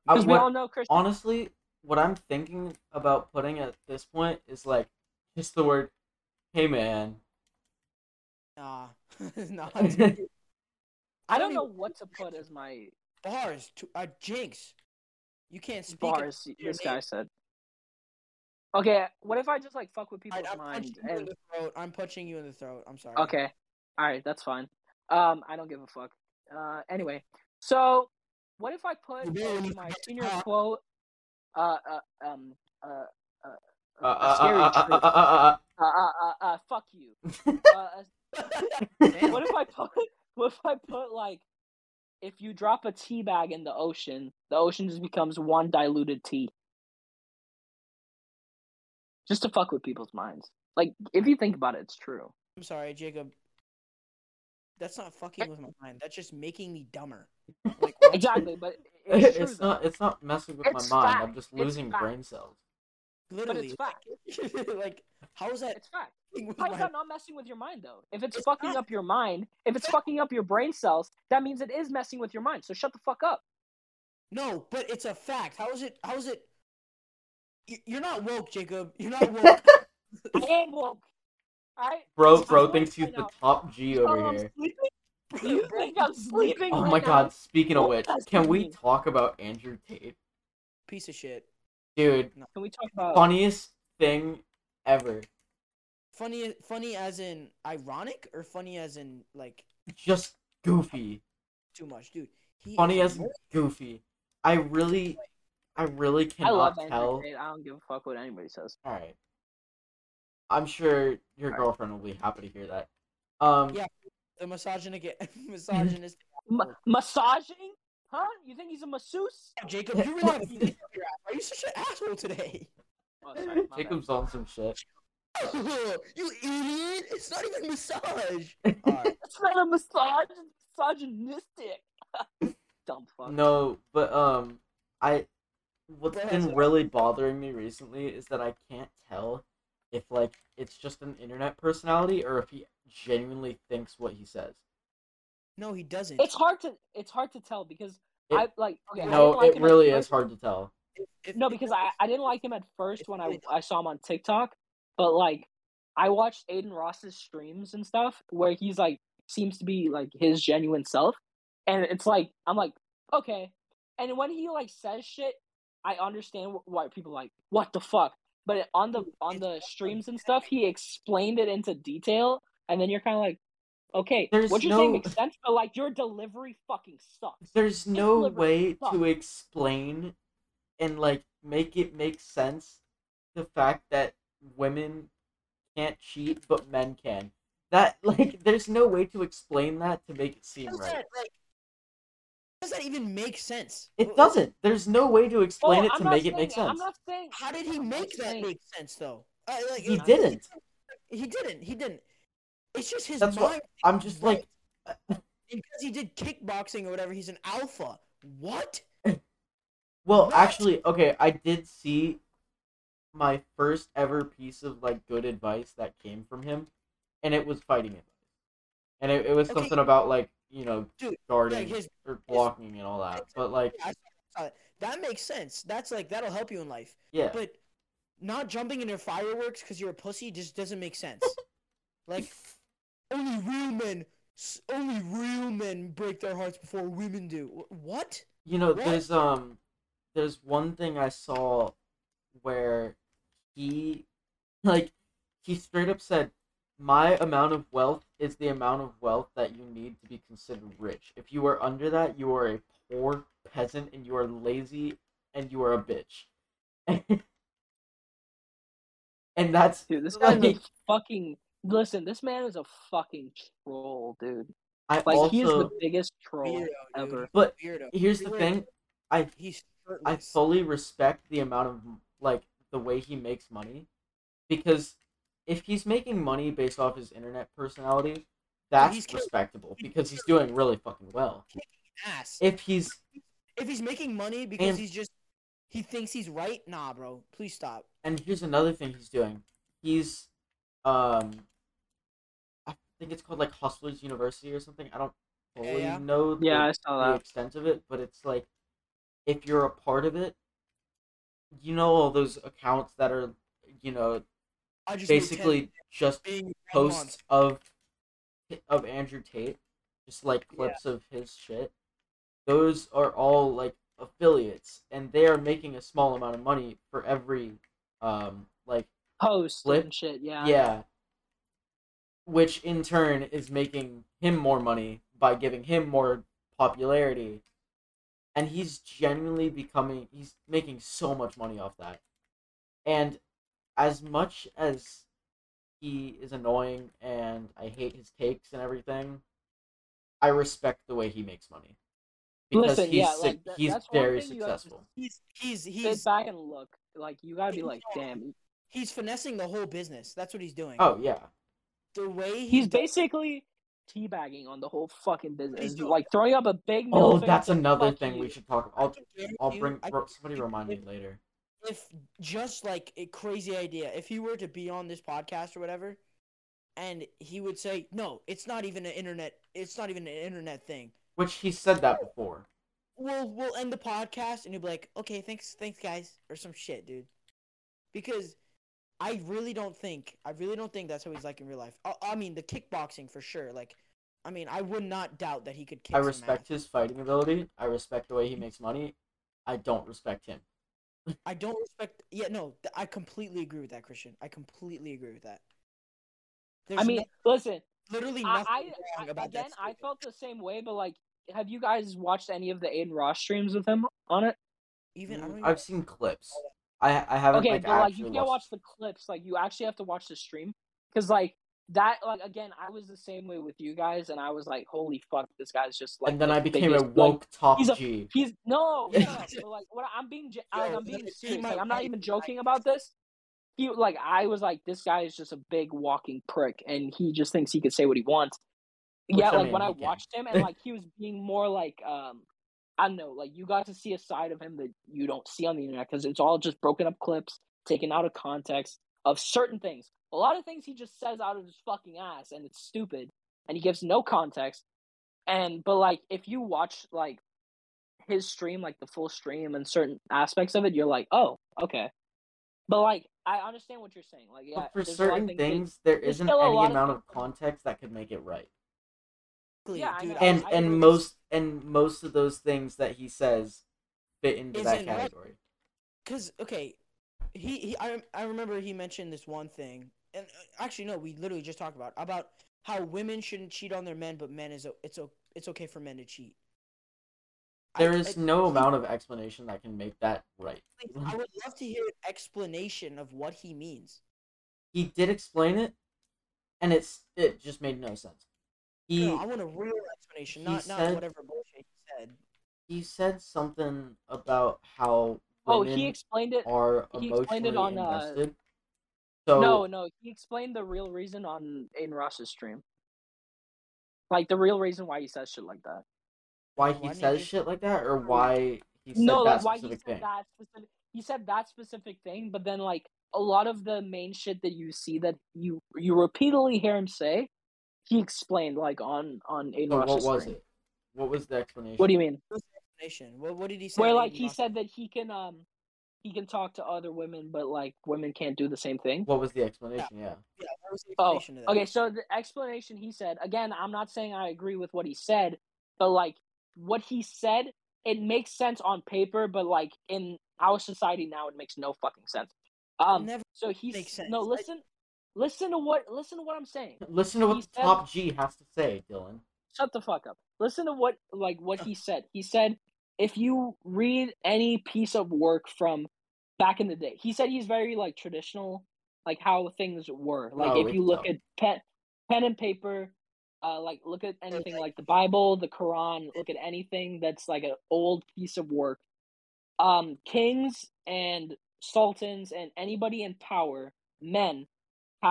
that. Because we all know Christian. honestly, what I'm thinking about putting at this point is like just the word, "Hey man." Nah, nah. I don't don't know what to put as my Bars. To, uh, Jinx. You can't speak. bars. your This guy said. Okay, what if I just like fuck with Alright, people's I'm mind punching you in and the throat. I'm punching you in the throat. I'm sorry. Okay. All right, that's fine. Um, I don't give a fuck. Uh, anyway, so what if I put You really as need to my get to senior talk. quote? Uh, uh, um, uh, uh, Uh, a uh, scary uh, uh, truth. uh, uh, Uh, uh, uh, uh, fuck you. uh, Uh, Damn. What if I put? What if I put like, if you drop a tea bag in the ocean, the ocean just becomes one diluted tea. Just to fuck with people's minds. Like, if you think about it, it's true. I'm sorry, Jacob. That's not fucking with my mind. That's just making me dumber. Like. Exactly, but it's, it's not. It's not messing with It's my mind. I'm just losing brain cells. Literally. It's fact. like, how is that? It's fact. Fucking with How is my- that not messing with your mind though? If it's, It's fucking not. up your mind, if it's fucking up your brain cells, that means it is messing with your mind. So shut the fuck up. No, but it's a fact. How is it? How is it? You're not woke, Jacob. You're not woke. I am woke. Alright? Bro, bro woke thinks he's right the top G over I'm here. sleeping? You think I'm sleeping? Oh right my now? god, speaking of which, can we talk about Andrew Tate? Piece of shit. Dude, Can we talk about funniest thing ever. Funny, funny as in ironic, or funny as in like Just goofy. too much, dude. He Funny as more- goofy. I really, I really I cannot love tell. Tate. I don't give a fuck what anybody says. Alright. I'm sure your Alright. girlfriend will be happy to hear that. Um, Yeah. the misogynistic, misogynist. M- massaging? Huh? You think he's a masseuse? Jacob, you really have a your ass. Are you such an asshole today? Oh, sorry, my bad. Jacob's on some shit. you idiot! It's not even massage. Alright. It's not a massage. It's misogynistic. Dumb fuck. No, but um, I what's Go been really bothering me recently is that I can't tell if like it's just an internet personality or if he genuinely thinks what he says. No, he doesn't. It's hard to it's hard to tell because It- I like okay. No, didn't like it really is hard to tell. If- if- No, because I I didn't like him at first when I I saw him on TikTok, but like I watched Adin Ross's streams and stuff where he's like seems to be like his genuine self, and it's like I'm like okay, and when he like says shit, I understand wh- why people are like what the fuck, but on the on the streams and stuff, he explained it into detail, and then you're kind of like. Okay, There's what you're saying makes sense, but like your delivery fucking sucks. There's no way sucks. to explain and like make it make sense the fact that women can't cheat but men can. That like there's no way to explain that to make it seem How right. that, like, does that even make sense? It doesn't. There's no way to explain Oh, it I'm to not make it make sense. I'm not saying How did he I'm make that saying- make sense though? Uh, like, He it- didn't. He didn't. He didn't. It's just his That's what- mind. I'm just like because he did kickboxing or whatever, he's an alpha. What? Well, What? actually, okay, I did see my first ever piece of like good advice that came from him, and it was fighting advice. And it, it was Okay. something about like you know, Dude, guarding his- or blocking and all that. But like, Yeah, I saw it. that makes sense. That's like that'll help you in life. yeah, But not jumping into fireworks because you're a pussy just doesn't make sense. like only real men, only real men break their hearts before women do. What? you know, What? there's um, there's one thing I saw where he, like, he straight up said, "My amount of wealth is the amount of wealth that you need to be considered rich. If you are under that, you are a poor peasant and you are lazy and you are a bitch." and that's Dude, this guy's like, a fucking. Listen, this man is a fucking troll, dude. I Like he is the biggest troll Weirdo, ever. but Weirdo. here's the thing, I He's I shirtless. fully respect the amount of like the way he makes money because if he's making money based off his internet personality, that's he's respectable he's because he's doing really fucking well. ass. If he's if he's making money because And- he's just he thinks he's right, nah, bro. Please stop. and here's another thing he's doing. He's um I think it's called like Hustlers University or something. I don't fully yeah. know the, Yeah, I saw that. the extent of it, but it's like if you're a part of it, you know all those accounts that are you know I just basically just being posts month. of of Andrew Tate, just like clips of his shit. Those are all like affiliates, and they are making a small amount of money for every um like Post Flip? and shit. Yeah. yeah, which in turn is making him more money by giving him more popularity, and he's genuinely becoming he's making so much money off that, and as much as he is annoying and I hate his takes and everything, I respect the way he makes money because Listen, he's yeah, like, that- he's very thing to successful. He's he's Sit he's back and look. Like you gotta be like, damn. he's finessing the whole business. That's what he's doing. Oh yeah, the way he He's does- basically teabagging on the whole fucking business. doing- Like throwing up a big oh that's another thing you. we should talk. I I'll I'll bring I somebody guarantee remind me later. if just like a crazy idea, if he were to be on this podcast or whatever, and he would say, "No, it's not even an internet. It's not even an internet thing." Which he said that before. We'll we'll end the podcast, and he'll be like, "Okay, thanks, thanks, guys," or some shit, dude. Because I really don't think, I really don't think that's how he's like in real life. I, I mean, the kickboxing for sure. Like, I mean, I would not doubt that he could kick. I some respect ass. his fighting ability. I respect the way he makes money. I don't respect him. I don't respect. Yeah, no, I completely agree with that, Christian. I completely agree with that. There's I mean, no- listen, literally I, nothing I, wrong I about again, that. I felt the same way, but like, have you guys watched any of the Adin Ross streams with him on it? even I don't Mm, even, I've seen clips. I I haven't Okay, like but like, you can't watch the clips. Like, you actually have to watch the stream because like that. Like again, I was the same way with you guys, and I was like, holy fuck, this guy's just like. and then the I became a biggest, like, woke top he's a- G. He's no, Yeah. but like what I'm being, like, I'm being serious. Like I'm not even joking about this. He like I was like, this guy is just a big walking prick, and he just thinks he could say what he wants. Which, yeah, I like mean, when I can. watched him, and like he was being more like, um, I don't know, like you got to see a side of him that you don't see on the internet because it's all just broken up clips, taken out of context of certain things. A lot of things he just says out of his fucking ass, and it's stupid, and he gives no context. And but like if you watch like his stream, like the full stream and certain aspects of it, you're like, oh, okay. But like I understand what you're saying. Like yeah, But for there's a lot of certain that- things, there's isn't any lot of amount of context that could make it right. Exactly, Yeah, dude. And I and really- most and most of those things that he says fit into that Isn't category. Because okay, he, he I I remember he mentioned this one thing, and uh, actually no, we literally just talked about about how women shouldn't cheat on their men, but men is o- it's o- it's okay for men to cheat. I- There is I- no he- amount of explanation that can make that right. I would love to hear an explanation of what he means. He did explain it, and it's it just made no sense. He no, I want a real explanation, he not not whatever bullshit he said. he said something about how Oh, women he explained it. are he emotionally explained it on, uh, invested. So no, no, he explained the real reason on Adin Ross's stream. Like the real reason why he says shit like that. why Why he didn't he says shit like that, or why he said no, that like why he said thing. that specific. He said that specific thing, but then like a lot of the main shit that you see that you you repeatedly hear him say, he explained like on on Aiden But what Rush's was stream. it? What was the explanation? What do you mean? Explanation. What, what did he say? Where like you he lost- said that he can um he can talk to other women, but like women can't do the same thing. What was the explanation? Yeah. Yeah, what was the Oh, explanation to that? okay. So the explanation he said again. I'm not saying I agree with what he said, but like what he said, it makes sense on paper, but like in our society now, it makes no fucking sense. Um. Never So he's makes sense. no. I- Listen, listen to what listen to what I'm saying. Listen to what the said- top G has to say, Dylan. shut the fuck up. Listen to what like what he said. He said if you read any piece of work from back in the day, he said he's very like traditional, like how things were. Like Oh, if you look tell. at pen pen and paper, uh like look at anything like the Bible, the Quran, look at anything that's like an old piece of work. Um kings and sultans and anybody in power, men,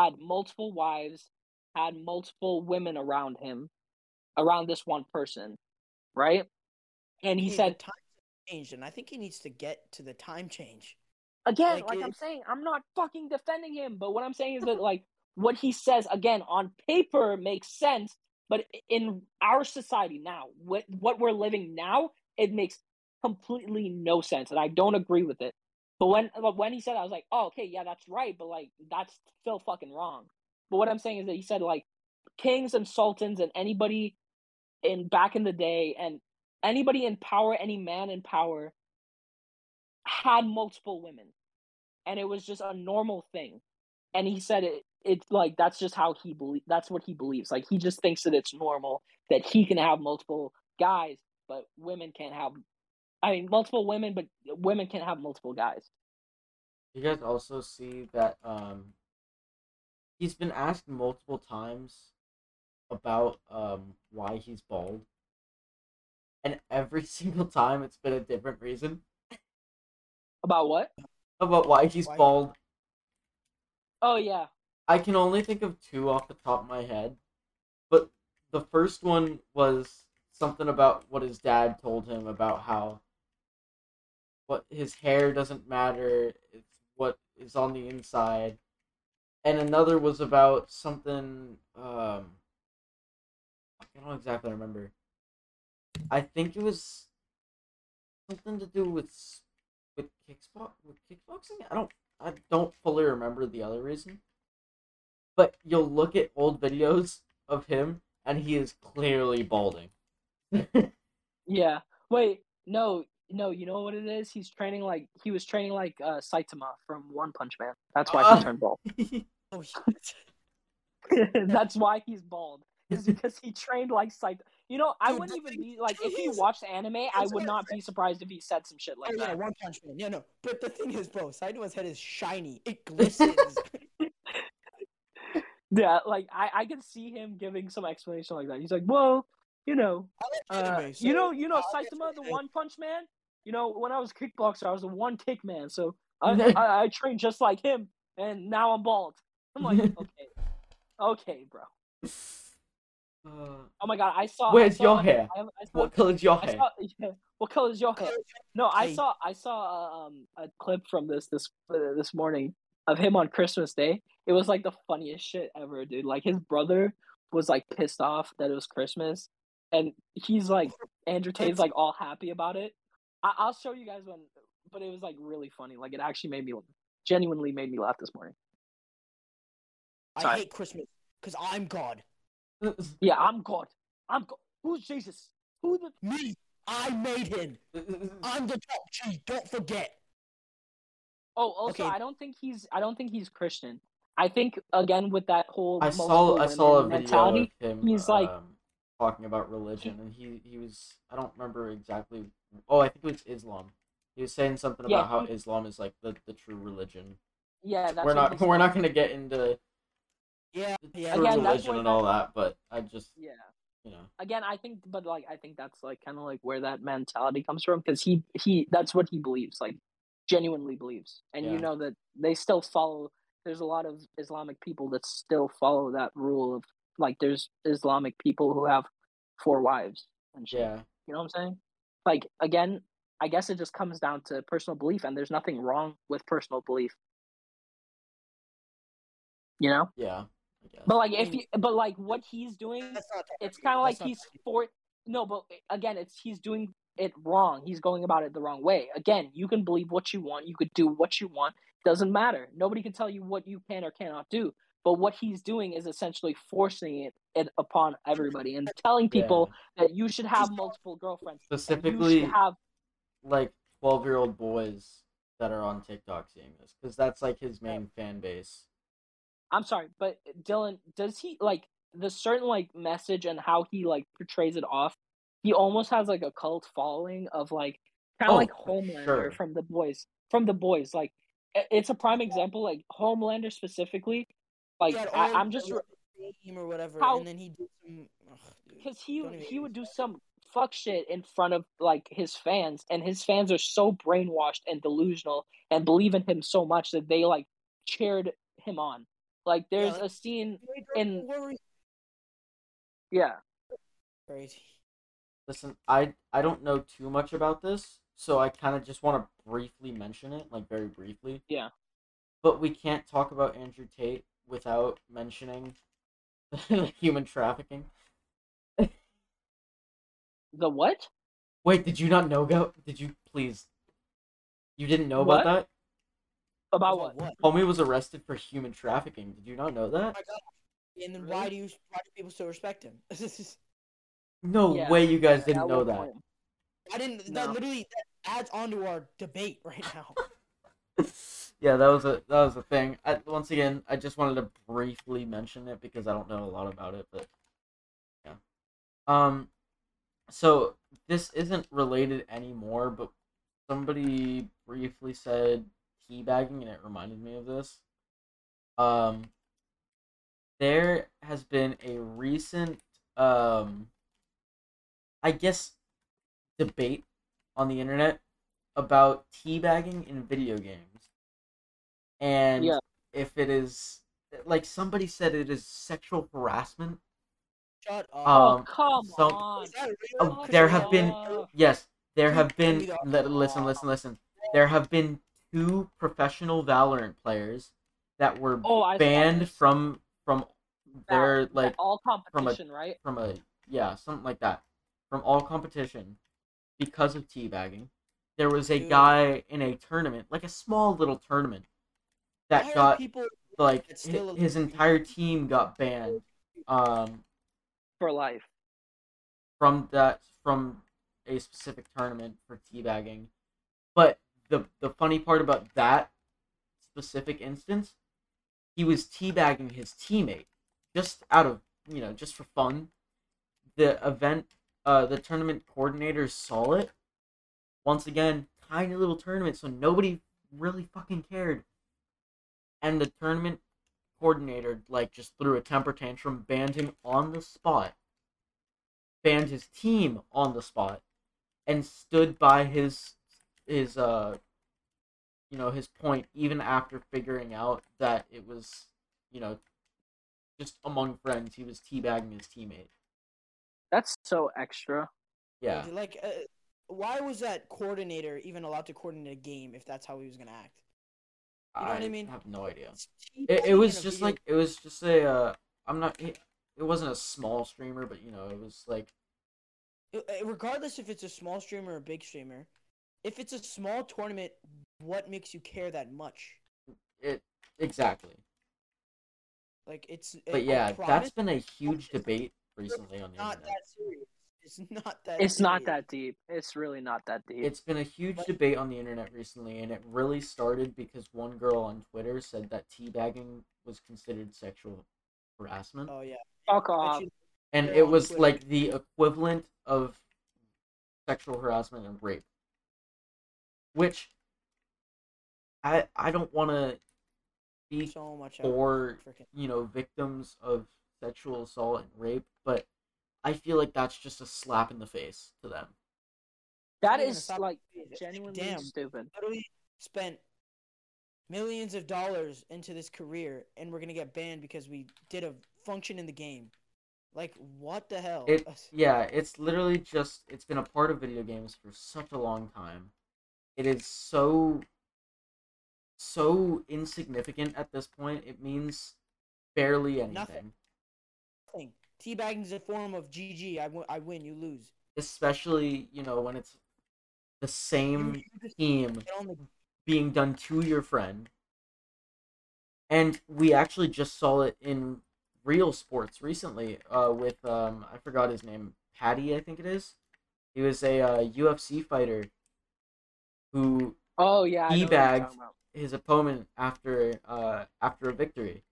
had multiple wives, had multiple women around him around this one person, right? And he said time changed, and I think he needs to get to the time change. again, like, like, it- I'm saying, I'm not fucking defending him, but what I'm saying is that like what he says again on paper makes sense, but in our society now, what what we're living now, it makes completely no sense, and I don't agree with it. But when but when he said, I was like, oh, okay, yeah, that's right, but like that's still fucking wrong. But what I'm saying is that he said like kings and sultans and anybody in back in the day and anybody in power, any man in power had multiple women. And it was just a normal thing. And he said it it's like that's just how he believe that's what he believes. Like he just thinks that it's normal that he can have multiple guys, but women can't have I mean multiple women, but women can't have multiple guys. You guys also see that um he's been asked multiple times about um why he's bald. And every single time it's been a different reason About what? about why he's Why- bald. Oh yeah. I can only think of two off the top of my head. But the first one was something about what his dad told him about how what his hair doesn't matter, it's what is on the inside. And another was about something um I don't exactly remember. I think it was something to do with with kickbox with kickboxing. I don't I don't fully remember the other reason. But you'll look at old videos of him and he is clearly balding. Yeah. Wait, no, no, you know what it is? He's training like he was training like uh Saitama from One Punch Man. That's why he turned bald. Oh. That's why he's bald. Is because he trained like Saitama. You know, I Dude, wouldn't even thing- be like if he watched anime, I would not be surprised if he said some shit like oh, yeah, that. One Punch Man. Yeah, no. But the thing is, bro, Saitama's head is shiny. It glistens. Yeah, like I, I can see him giving some explanation like that. He's like, well, you know, uh, anime, you know, you know, I'll Saitama, the. One Punch Man. You know, when I was a kickboxer, I was a one kick man, so I, I, I trained just like him, and now I'm bald. I'm like, okay, okay, bro. Uh, Oh my god, I saw. I Where's saw your hair? I, I saw, what color's your I hair? saw, yeah, what color's your hair? No, I saw I saw uh, um a clip from this this uh, this morning of him on Christmas Day. It was like the funniest shit ever, dude. Like his brother was like pissed off that it was Christmas, and he's like Andrew Tate's like all happy about it. I- I'll show you guys when, but it was like really funny. Like it actually made me genuinely made me laugh this morning. I hate Christmas because I'm God. Yeah, I'm God. I'm God. Who's Jesus? Who the? Me. I made him. I'm the top G. Don't forget. Oh, also, Okay. I don't think he's. I don't think he's Christian. I think again with that whole. I multiple saw I saw a video mentality. of him he's like- um, talking about religion and he he was I don't remember exactly oh I think it was Islam. He was saying something Yeah, about how he- Islam is like the, the true religion. Yeah, that's we're not we're not gonna get into Yeah. Yeah. true Again, religion and all that, but I just Yeah. you know Again, I think, but like, I think that's like kind of like where that mentality comes from because he he that's what he believes, like genuinely believes, and you know that they still follow. There's a lot of Islamic people that still follow that rule of like there's Islamic people who have four wives and shit. yeah You know what I'm saying? Like again, I guess it just comes down to personal belief, and there's nothing wrong with personal belief. You know? yeah But like I if you, but like what he's doing, it's kind of like he's technically- for no, but eh, again, it's he's doing it wrong. He's going about it the wrong way. Again, you can believe what you want. You could do what you want. Doesn't matter. Nobody can tell you what you can or cannot do. But what he's doing is essentially forcing it, it upon everybody and telling people that you should have multiple girlfriends. Specifically you have like twelve year old boys that are on TikTok seeing this because that's like his main fan base. I'm sorry, but Dylan, does he like the certain like message and how he like portrays it off? He almost has like a cult following of like kind of Oh, like Homelander sure. from the boys. From the boys, like it's a prime example. Like Homelander specifically, like I, I'm just re- theme or whatever, How- and then he did some. because he he would do some fuck shit in front of like his fans, and his fans are so brainwashed and delusional and believe in him so much that they like cheered him on. Like there's like- a scene, in- yeah. Crazy. Listen, I I don't know too much about this, so I kind of just want to briefly mention it, like very briefly. Yeah. But we can't talk about Andrew Tate without mentioning human trafficking. The what? Wait, did you not know about? Did you please? You didn't know What? about that? About what? What? Homie was arrested for human trafficking. Did you not know Oh that? my god. And then Really? why do you why do people still respect him? No Yeah. way, you guys didn't know that. point? I didn't. No. That literally that adds on to our debate right now. yeah, that was a that was a thing. I, once again, I just wanted to briefly mention it because I don't know a lot about it, but yeah. Um, so this isn't related anymore, but somebody briefly said teabagging, and it reminded me of this. Um, there has been a recent, um, I guess, debate on the internet about teabagging in video games. And Yeah. if it is like somebody said it is sexual harassment. Shut up. Um, oh come some- on! Is? Oh, Chris, there is have been yes, there have been listen, listen, listen. There have been two professional Valorant players that were Oh, banned from from their like all from a- competition, right? from a yeah something like that from all competition because of teabagging. There was a Dude. guy in a tournament, like a small little tournament, Why that got people like It's still hi- his entire team got banned um For life. from that from a specific tournament for teabagging. But the the funny part about that specific instance, he was teabagging his teammate just out of you know just for fun. The event, uh, the tournament coordinators saw it. Once again, tiny little tournament, so nobody really fucking cared. And the tournament coordinator like just threw a temper tantrum, banned him on the spot banned his team on the spot and stood by his his uh you know his point even after figuring out that it was you know just among friends he was teabagging his teammate That's so extra. yeah like uh, why was that coordinator even allowed to coordinate a game if that's how he was gonna act? You know what I mean? have no idea it, it was just like it was just a uh i'm not it, it wasn't a small streamer but you know it was like regardless if it's a small streamer or a big streamer, if it's a small tournament, what makes you care that much? it exactly Like it's. but I yeah promise that's been a huge debate recently on the not internet that serious. It's not that. It's not that deep. It's really not that deep. It's been a huge debate on the internet recently, and it really started because one girl on Twitter said that teabagging was considered sexual harassment, Oh yeah. Fuck off. and it was Twitter. like the equivalent of sexual harassment and rape. Which I I don't want to speak so much out for you know victims of sexual assault and rape, but I feel like that's just a slap in the face to them. That is not even a is slap in like the face. It's like, genuinely damn. stupid. Literally spent millions of dollars into this career, and we're gonna get banned because we did a function in the game. Like what the hell? It yeah, it's literally just it's been a part of video games for such a long time. It is so so insignificant at this point. It means barely anything. Nothing. Thing. Teabagging is a form of GG. I win, you lose. Especially, you know, when it's the same team the being done to your friend. And we actually just saw it in real sports recently uh, with, um, I forgot his name, Patty, I think it is. He was a uh, UFC fighter who Oh yeah, I know Teabagged. his opponent after uh, after a victory.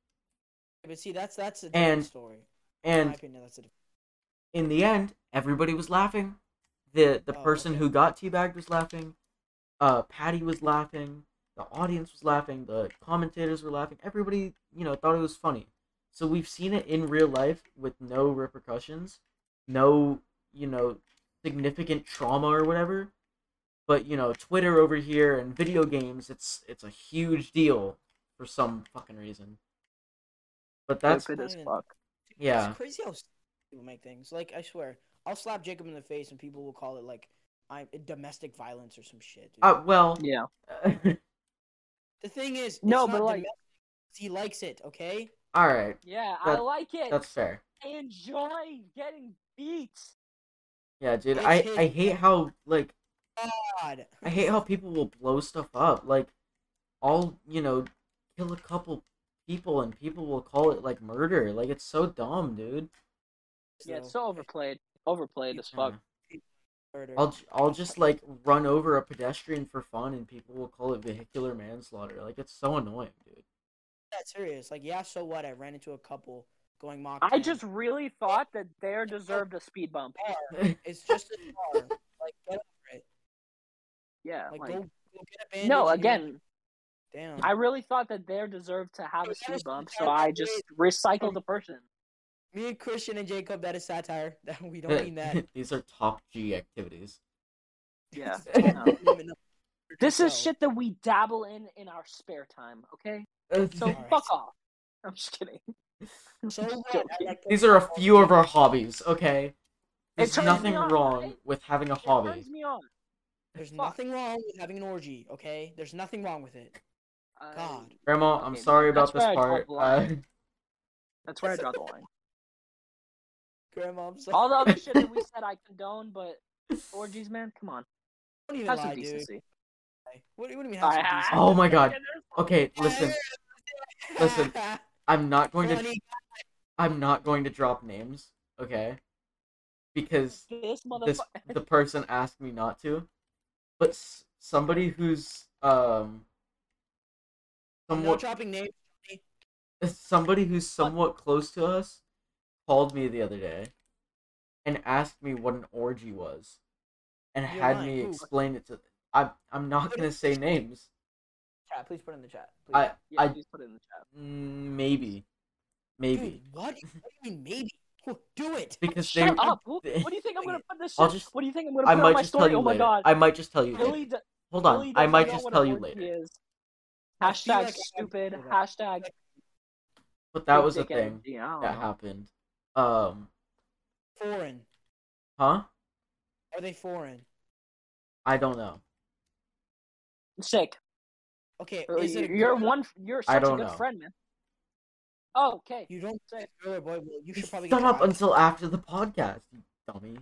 But see, that's that's a different And- story. In And opinion, that's a in the end, everybody was laughing. The the Oh, person okay. who got teabagged was laughing. Uh, Patty was laughing. The audience was laughing. The commentators were laughing. Everybody, you know, thought it was funny. So we've seen it in real life with no repercussions, no, you know, significant trauma or whatever. But you know, Twitter over here and video games, it's it's a huge deal for some fucking reason. But that's Stupid as fuck. Yeah. It's crazy how people make things. Like I swear, I'll slap Jacob in the face and people will call it like I'm domestic violence or some shit. Dude. uh, well, Yeah. the thing is, No, it's but, not like- domestic, he likes it. Okay. all right, Yeah, I like it. that's fair. I enjoy getting beat. Yeah, dude. It's I his- I hate how like God. I hate how people will blow stuff up. Like, I'll you know kill a couple people and people will call it like murder. Like it's so dumb, dude. Yeah, it's So, so overplayed. Overplayed as fuck. Murder. I'll j- I'll just like run over a pedestrian for fun and people will call it vehicular manslaughter. Like it's so annoying, dude. that serious. Like, yeah, so what? I ran into a couple going mock. I 10. just really thought that Dare deserved a speed bump. It's just a car. like, get over it. Yeah. Like, like- go, go get a bandage. no, again, Damn. I really thought that Dare deserved to have Hey, a that speed bump, so I just period recycled the person. Me and Christian and Jacob, that is satire. That we don't mean that. These are top G activities. Yeah. Don't no. limit them for This is shit that we dabble in in our spare time, okay? So Alright. fuck off. I'm just kidding. So what? I Joking. like These are a few of our hobbies, okay? There's nothing on, wrong right? with having a It hobby. turns me on. There's Fuck. nothing wrong with having an orgy, okay? There's nothing wrong with it. I- God. Grandma, I'm Okay, sorry about this where I draw part. Uh. That's where I draw the line. Grandma, I'm sorry. All the other shit that we said I condone, but orgies, man, come on. Don't even Have some lie, dude. decency. What, do- what do you mean have some I- decency? Oh my God. Okay, listen. listen. I'm not going to I'm not going to drop names, okay? Because This this the person asked me not to. But s- somebody who's um I'm not somewhat dropping names. somebody who's somewhat close to us called me the other day and asked me what an orgy was and You're had lying. me Who? explain it to I'm I'm not gonna say names. Chat, please put in the chat. Please. I Yeah, I please put it in the chat. mm, maybe maybe Dude, what? What do you mean maybe? Do it. because they Shut up! They- what do you think I'm gonna put this I'll just- what do you think I'm gonna I put on might my just tell you Oh my later. god! I might just tell you later. D- Hold on, Billy I might just tell you later. Is. I Hashtag like stupid. Hashtag. But that was a thing energy, that know. happened. Um, Foreign. huh? Are they foreign? I don't know. Sick. Okay, is it You're one. You're such a don't good know. friend, man. Oh, okay. You don't say girl or boy. Well, you should probably Shut get up tried. until after the podcast, you dummy.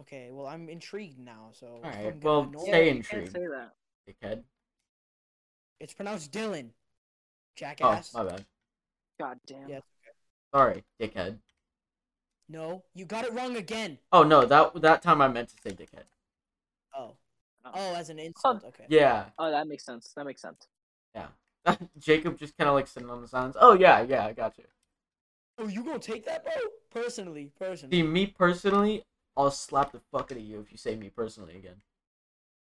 Okay, well I'm intrigued now. So if Alright, I'm well, annoy- stay you intrigued. Can't say that. Dickhead. It's pronounced Dylan. Jackass. Oh, Jackass. my bad. God damn. Yeah. Sorry, dickhead. No, you got it wrong again. Oh no, that that time I meant to say dickhead. Oh. Oh. Oh, as an insult. Okay. Yeah, Oh, that makes sense. That makes sense. yeah. Jacob just kind of like sitting on the sides. Oh yeah, yeah, I got you. Oh, you gonna take that, bro? Personally, personally. See, me personally, I'll slap the fuck out of you if you say me personally again.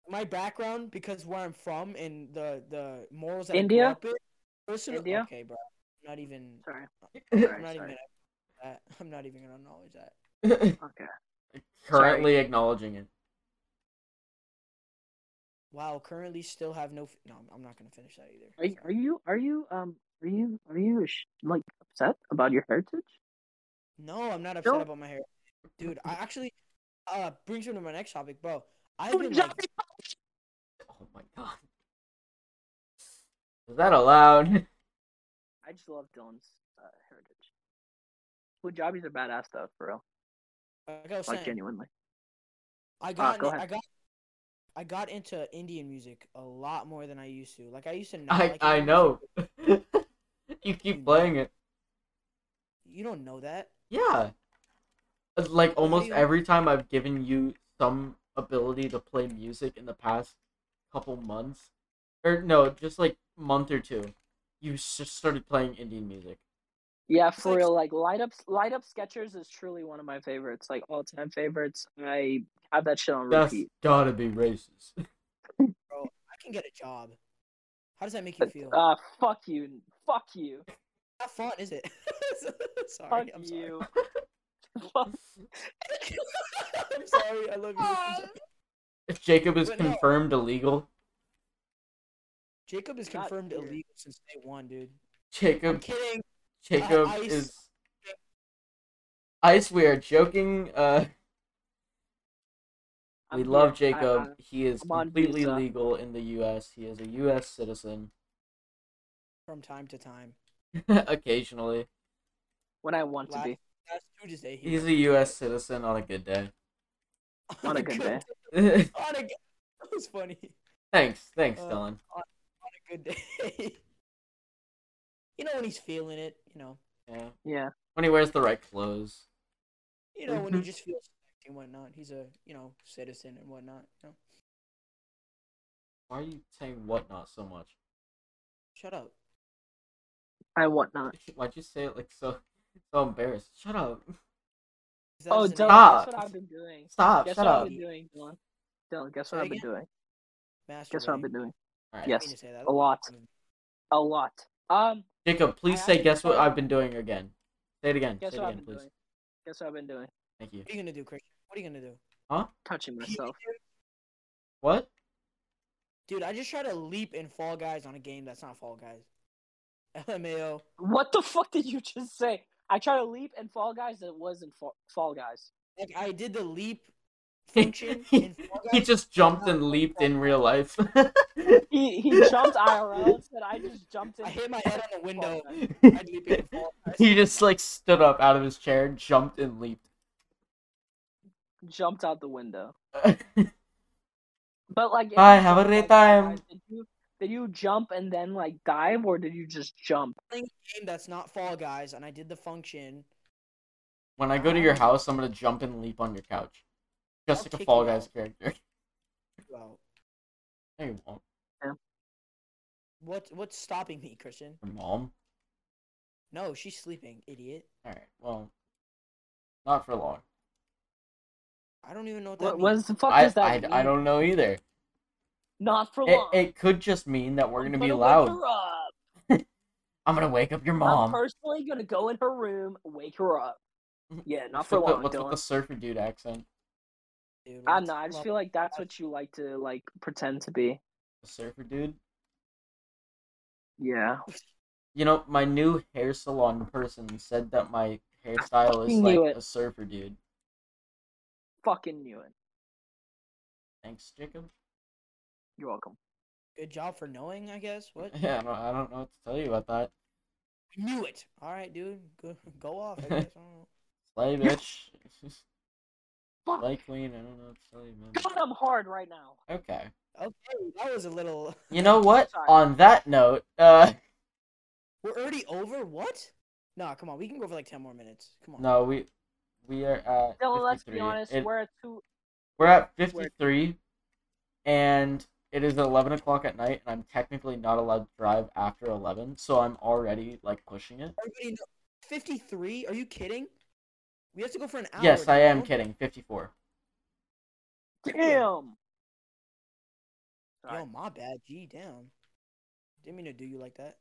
My background, because where I'm from and the the morals that India? I grew up in. Personally, India? okay, bro. I'm not even. Sorry. I'm Sorry. not even. sorry. Gonna, that. I'm not even gonna acknowledge that. Okay. Currently acknowledging it. Wow. Currently, still have no. F- no, I'm not gonna finish that either. Are you, are you are you um are you are you like upset about your heritage? No, I'm not upset No? about my hair, dude. I actually uh brings me to my next topic, bro. I've Oh, been like, Oh my god. Is that allowed? I just love Dylan's uh, heritage. Punjabis are badass though, for real. Like I Like saying, genuinely. I got go ahead. I got I got into Indian music a lot more than I used to. Like I used to not I like I Indian know. you keep You playing it. You don't know that. Yeah. Uh, Like almost every time I've given you some ability to play music in the past couple months, or no, just like month or two, you just started playing Indian music. Yeah, for real. Like light up, light up Skechers is truly one of my favorites. Like all time favorites. I have that shit on That's repeat. gotta be racist. Bro, I can get a job. How does that make you feel? Uh, fuck you, fuck you, Not fun, is it? sorry, fuck I'm you. Fuck- sorry. I'm sorry. I love you. If Jacob is But no. confirmed illegal, Jacob is Not confirmed here. illegal since day one, dude. I'm Jacob kidding. Jacob Ice- is Ice. We are joking. Uh, we I'm love here. I- Jacob. I- he is I'm on completely visa. legal in the U.S. He is a U.S. citizen. From time to time. Occasionally, when I want to Last- be. Last Tuesday. he he's a U.S. citizen on a good day. On a good day. On a good. That was funny. thanks, thanks, Uh, Dylan. On a good day. you know when he's feeling it. You know. Yeah, Yeah. when he wears the right clothes. You know when he Mhm. just feels and whatnot. He's a you know citizen and whatnot. You know. Why are you saying whatnot so much? Shut up. I whatnot. Why'd you say it like so, so embarrassed? Shut up. Oh, is an Dylan, Stop. guess what I've been doing? Stop! Guess shut what up! I've been doing, Dylan? Dylan, guess Say what I've been again? doing? masturbating. Guess what I've been doing? All right. Yes, to say that. a lot. A lot. Um, Jacob, please I say, guess what I've been doing again. Say it again. guess say it what I've again, been please. doing? Guess what I've been doing? Thank you. What are you gonna do, Christian? What are you gonna do? Huh? Touching myself. What? Dude, I just tried to leap in Fall Guys on a game that's not Fall Guys. LMAO. What the fuck did you just say? I tried to leap and Fall Guys. That it wasn't Fall, Fall Guys. Like I did the leap he, function in Fall Guys. he just jumped and leaped in real life. He he jumped IRL and said, "I just jumped in." I hit my head on the window. Guys. I leap in Fall he just like stood up out of his chair, jumped and leaped. Jumped out the window. But like, I have a jumped, great time. Guys, Did you jump and then like dive, or did you just jump? playing a game that's not Fall Guys, and I did the function. when I go to your house, I'm gonna jump and leap on your couch, just I'll like a Fall Guys out. character. Well, No, you won't. what what's stopping me, Christian? Your mom. No, she's sleeping, idiot. All right. Well, not for long. I don't even know what that What, means. what the fuck I, does that I, mean? I don't know either. Not for It, long. it could just mean that we're I'm gonna be loud. I'm gonna wake up your mom. I'm personally gonna go in her room, wake her up. Yeah, not What's for with the- long, What's with the surfer dude accent? Dude, I what's- don't know. I just feel like that's what you like to like pretend to be. The surfer dude. Yeah. You know, my new hair salon person said that my hairstyle is like it. a surfer dude. Fucking knew it. Thanks, Jacob. You're welcome. good job for knowing, I guess. What? Yeah, I don't, I don't know what to tell you about that. Knew it. All right, dude. Go go off. I guess. I don't know. Slay bitch. Fuck. Slay queen. I don't know what to tell you, man. God, I'm hard right now. Okay. Okay, that was a little. You know what? Sorry. On that note, uh, We're already over. What? Nah, come on. We can go for like ten more minutes. Come on. no, we we are at. Dylan, let's be honest. It- we're at two. We're at We're- 53, and it is 11 o'clock at night, and I'm technically not allowed to drive after 11, so I'm already, like, pushing it. Everybody. Fifty-three? Are you kidding? We have to go for an hour. Yes, I am Don't- kidding. 54. Damn. Sorry. Yo, my bad. Gee, damn. Didn't mean to do you like that.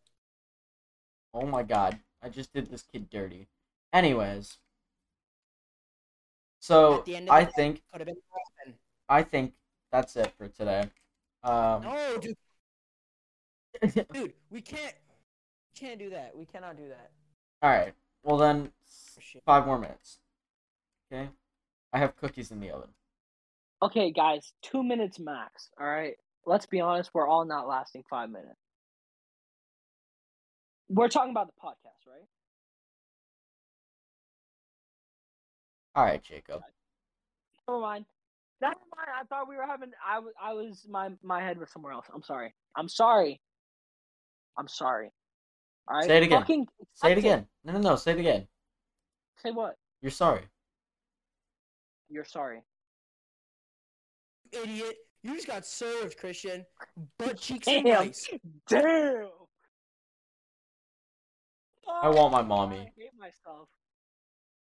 Oh my god, I just did this kid dirty. Anyways, so At the end of I day- think Could have been I think that's it for today. Um, No, dude. Dude, we can't. Can't do that. We cannot do that. all right. Well then, Oh, five more minutes. Okay, I have cookies in the oven. Okay, guys, two minutes max. All right. Let's be honest. We're all not lasting five minutes. We're talking about the podcast, right? All right, Jacob. Never mind. Never mind. I thought we were having. I was. I was. My my head was somewhere else. I'm sorry. I'm sorry. I'm sorry. All right. Say it again. Fucking Say it accept again. No, no, no. Say it again. Say what? You're sorry. You're sorry. Idiot. You just got served, Christian. Butt cheeks and Damn. rice. Damn. I want my mommy. I hate myself.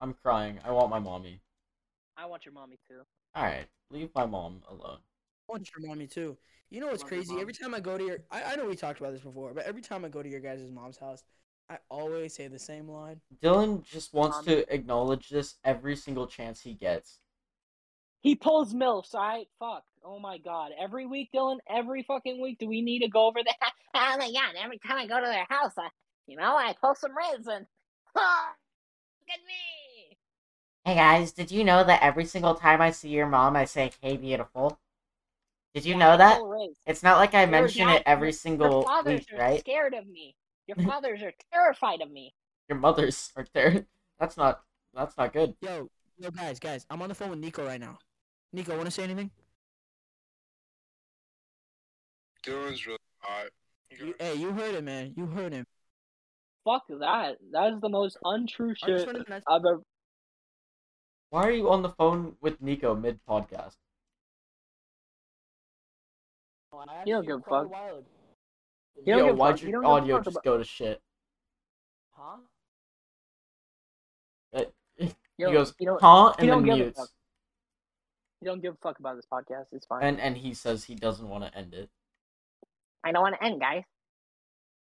I'm crying. I want my mommy. I want your mommy too. All right, leave my mom alone. I want your mommy too. You know what's crazy? Every time I go to your, I, I know we talked about this before, but every time I go to your guys' mom's house, I always say the same line. Dylan just wants Um, to acknowledge this every single chance he gets. He pulls milfs, I Fuck. Oh my god. Every week, Dylan, every fucking week, do we need to go over there? oh my god, every time I go to their house, I, you know, I pull some ribs and. look at me! Hey guys, did you know that every single time I see your mom, I say, hey, beautiful? Did you Yeah, know that? It's not like I Your mention dad- it every single Your fathers week, are right? scared of me. Your fathers are terrified of me. Your mother's are there. That's not. That's not good. Yo, yo, guys, guys, I'm on the phone with Nico right now. Nico, want to say anything? Dylan's really hot. You You, hey, you heard him, man. You heard him. Fuck that. That is the most untrue shit wanted to mention- I've ever. Why are you on the phone with Nico mid podcast? You don't give a fuck. while. You don't Yo, give a why'd fuck. Your don't give a audio just about- go to shit? Huh? Uh, You he goes, you huh, and don't then mutes. you don't give a fuck about this podcast. It's fine. And and he says he doesn't want to end it. I don't want to end, guys.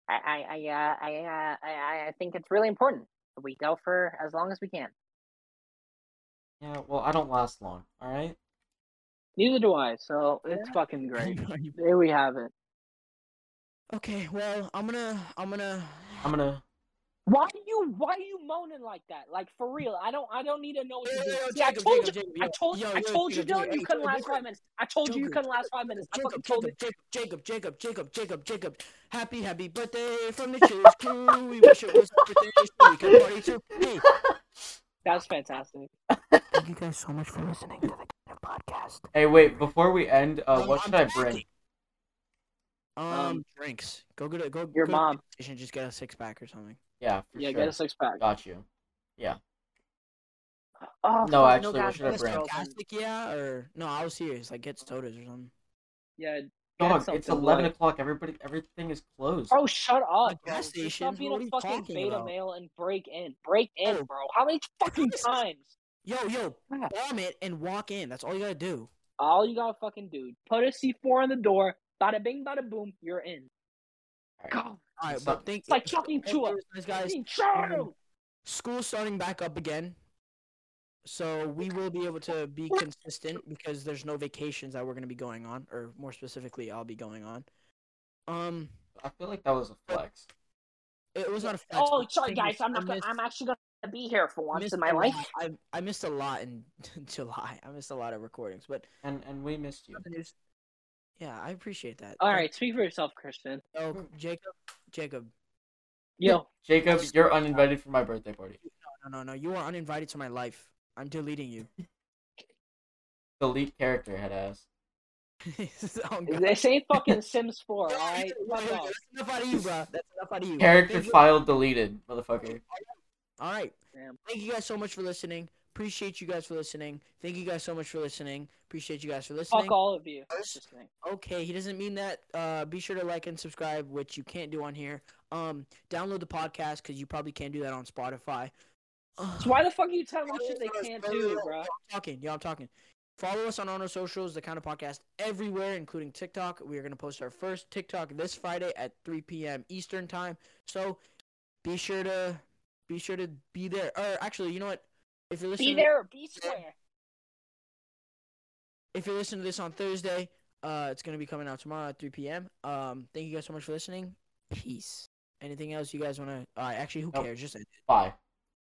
I, I, I, uh, I, uh, I, I think it's really important that we go for as long as we can. Yeah, well, I don't last long. All right. Neither do I. So it's Yeah. fucking great. There we have it. okay, well, I'm gonna, I'm gonna. I'm gonna. Why do you why are you moaning like that? Like for real? I don't I don't need to know what Yo, you yo, do. See, I told Jacob, you. Jacob, I told yo, I yo, told you, Dylan, you couldn't last five minutes. I told you you couldn't last five minutes. I fucking told Jacob. Jacob, Jacob, Jacob, Jacob, Jacob, Jacob. Happy, happy birthday from the Cheers crew. We wish it was your birthday so we could party too. Hey, That's fantastic. thank you guys so much for listening to the Kind of podcast. Hey, wait. Before we end, uh, Um, what should I bring? Um, Um, drinks. Go get a go. Your go mom. You should just get a six pack or something. Yeah, for Yeah, sure. get a six pack. Got you. Yeah. Oh, No, fuck, actually, what gas should I is bring? open. Sarcastic, yeah, or no? I was serious. Like get sodas or something. Yeah. Dog, it's eleven light. o'clock. Everybody, everything is closed. Oh, shut up, A bro. gas Just station? Stop being What a fucking beta about? male and break in. Break in, bro. How many fucking times? Yo, yo, Ah. bomb it and walk in. That's all you gotta do. All you gotta fucking do, put a C4 on the door, bada bing, bada boom, you're in. God, All right, but think it's like talking to a Anyways, guys. fucking child. School's starting back up again, so we will be able to be consistent because there's no vacations that we're gonna be going on, or more specifically, I'll be going on. Um, I feel like that was a flex. it was not a flex, Oh, sorry guys, I'm I not. Gonna, missed- I'm actually gonna be here for once in my a life. I I missed a lot in July. I missed a lot of recordings, but And and we missed you. yeah, I appreciate that. All Thank- right, speak for yourself, Christian. Oh, Jacob, Jacob, Yo, Jacob, you're uninvited for my birthday party. no, no, no, you are uninvited to my life. I'm deleting you. Delete character head ass. oh, God. this ain't fucking Sims 4, all right? yo, yo, Fuck yo, off. That's enough out of you, bro. That's enough out of you. Character Thank you- file deleted, motherfucker. All right. Thank you guys so much for listening. Appreciate you guys for listening. Thank you guys so much for listening. Appreciate you guys for listening. Fuck all of you. First- Just kidding. Okay, he doesn't mean that. Uh, be sure to like and subscribe, which you can't do on here. Um, download the podcast because you probably can't do that on Spotify. So why the fuck are you telling me shit they can't do, bro? I'm talking. Yeah, I'm talking. Follow us on all our socials, the kind of podcast everywhere, including TikTok. We are going to post our first TikTok this Friday at 3 p.m. Eastern time. So be sure to be sure to be there. Or actually, you know what? If you're listening, Be there or be square. if you're listening to this on Thursday, uh, it's going to be coming out tomorrow at 3 p.m. Um, thank you guys so much for listening. Peace. Anything else you guys want to? Uh, actually, who Nope. cares? Just end it. Bye.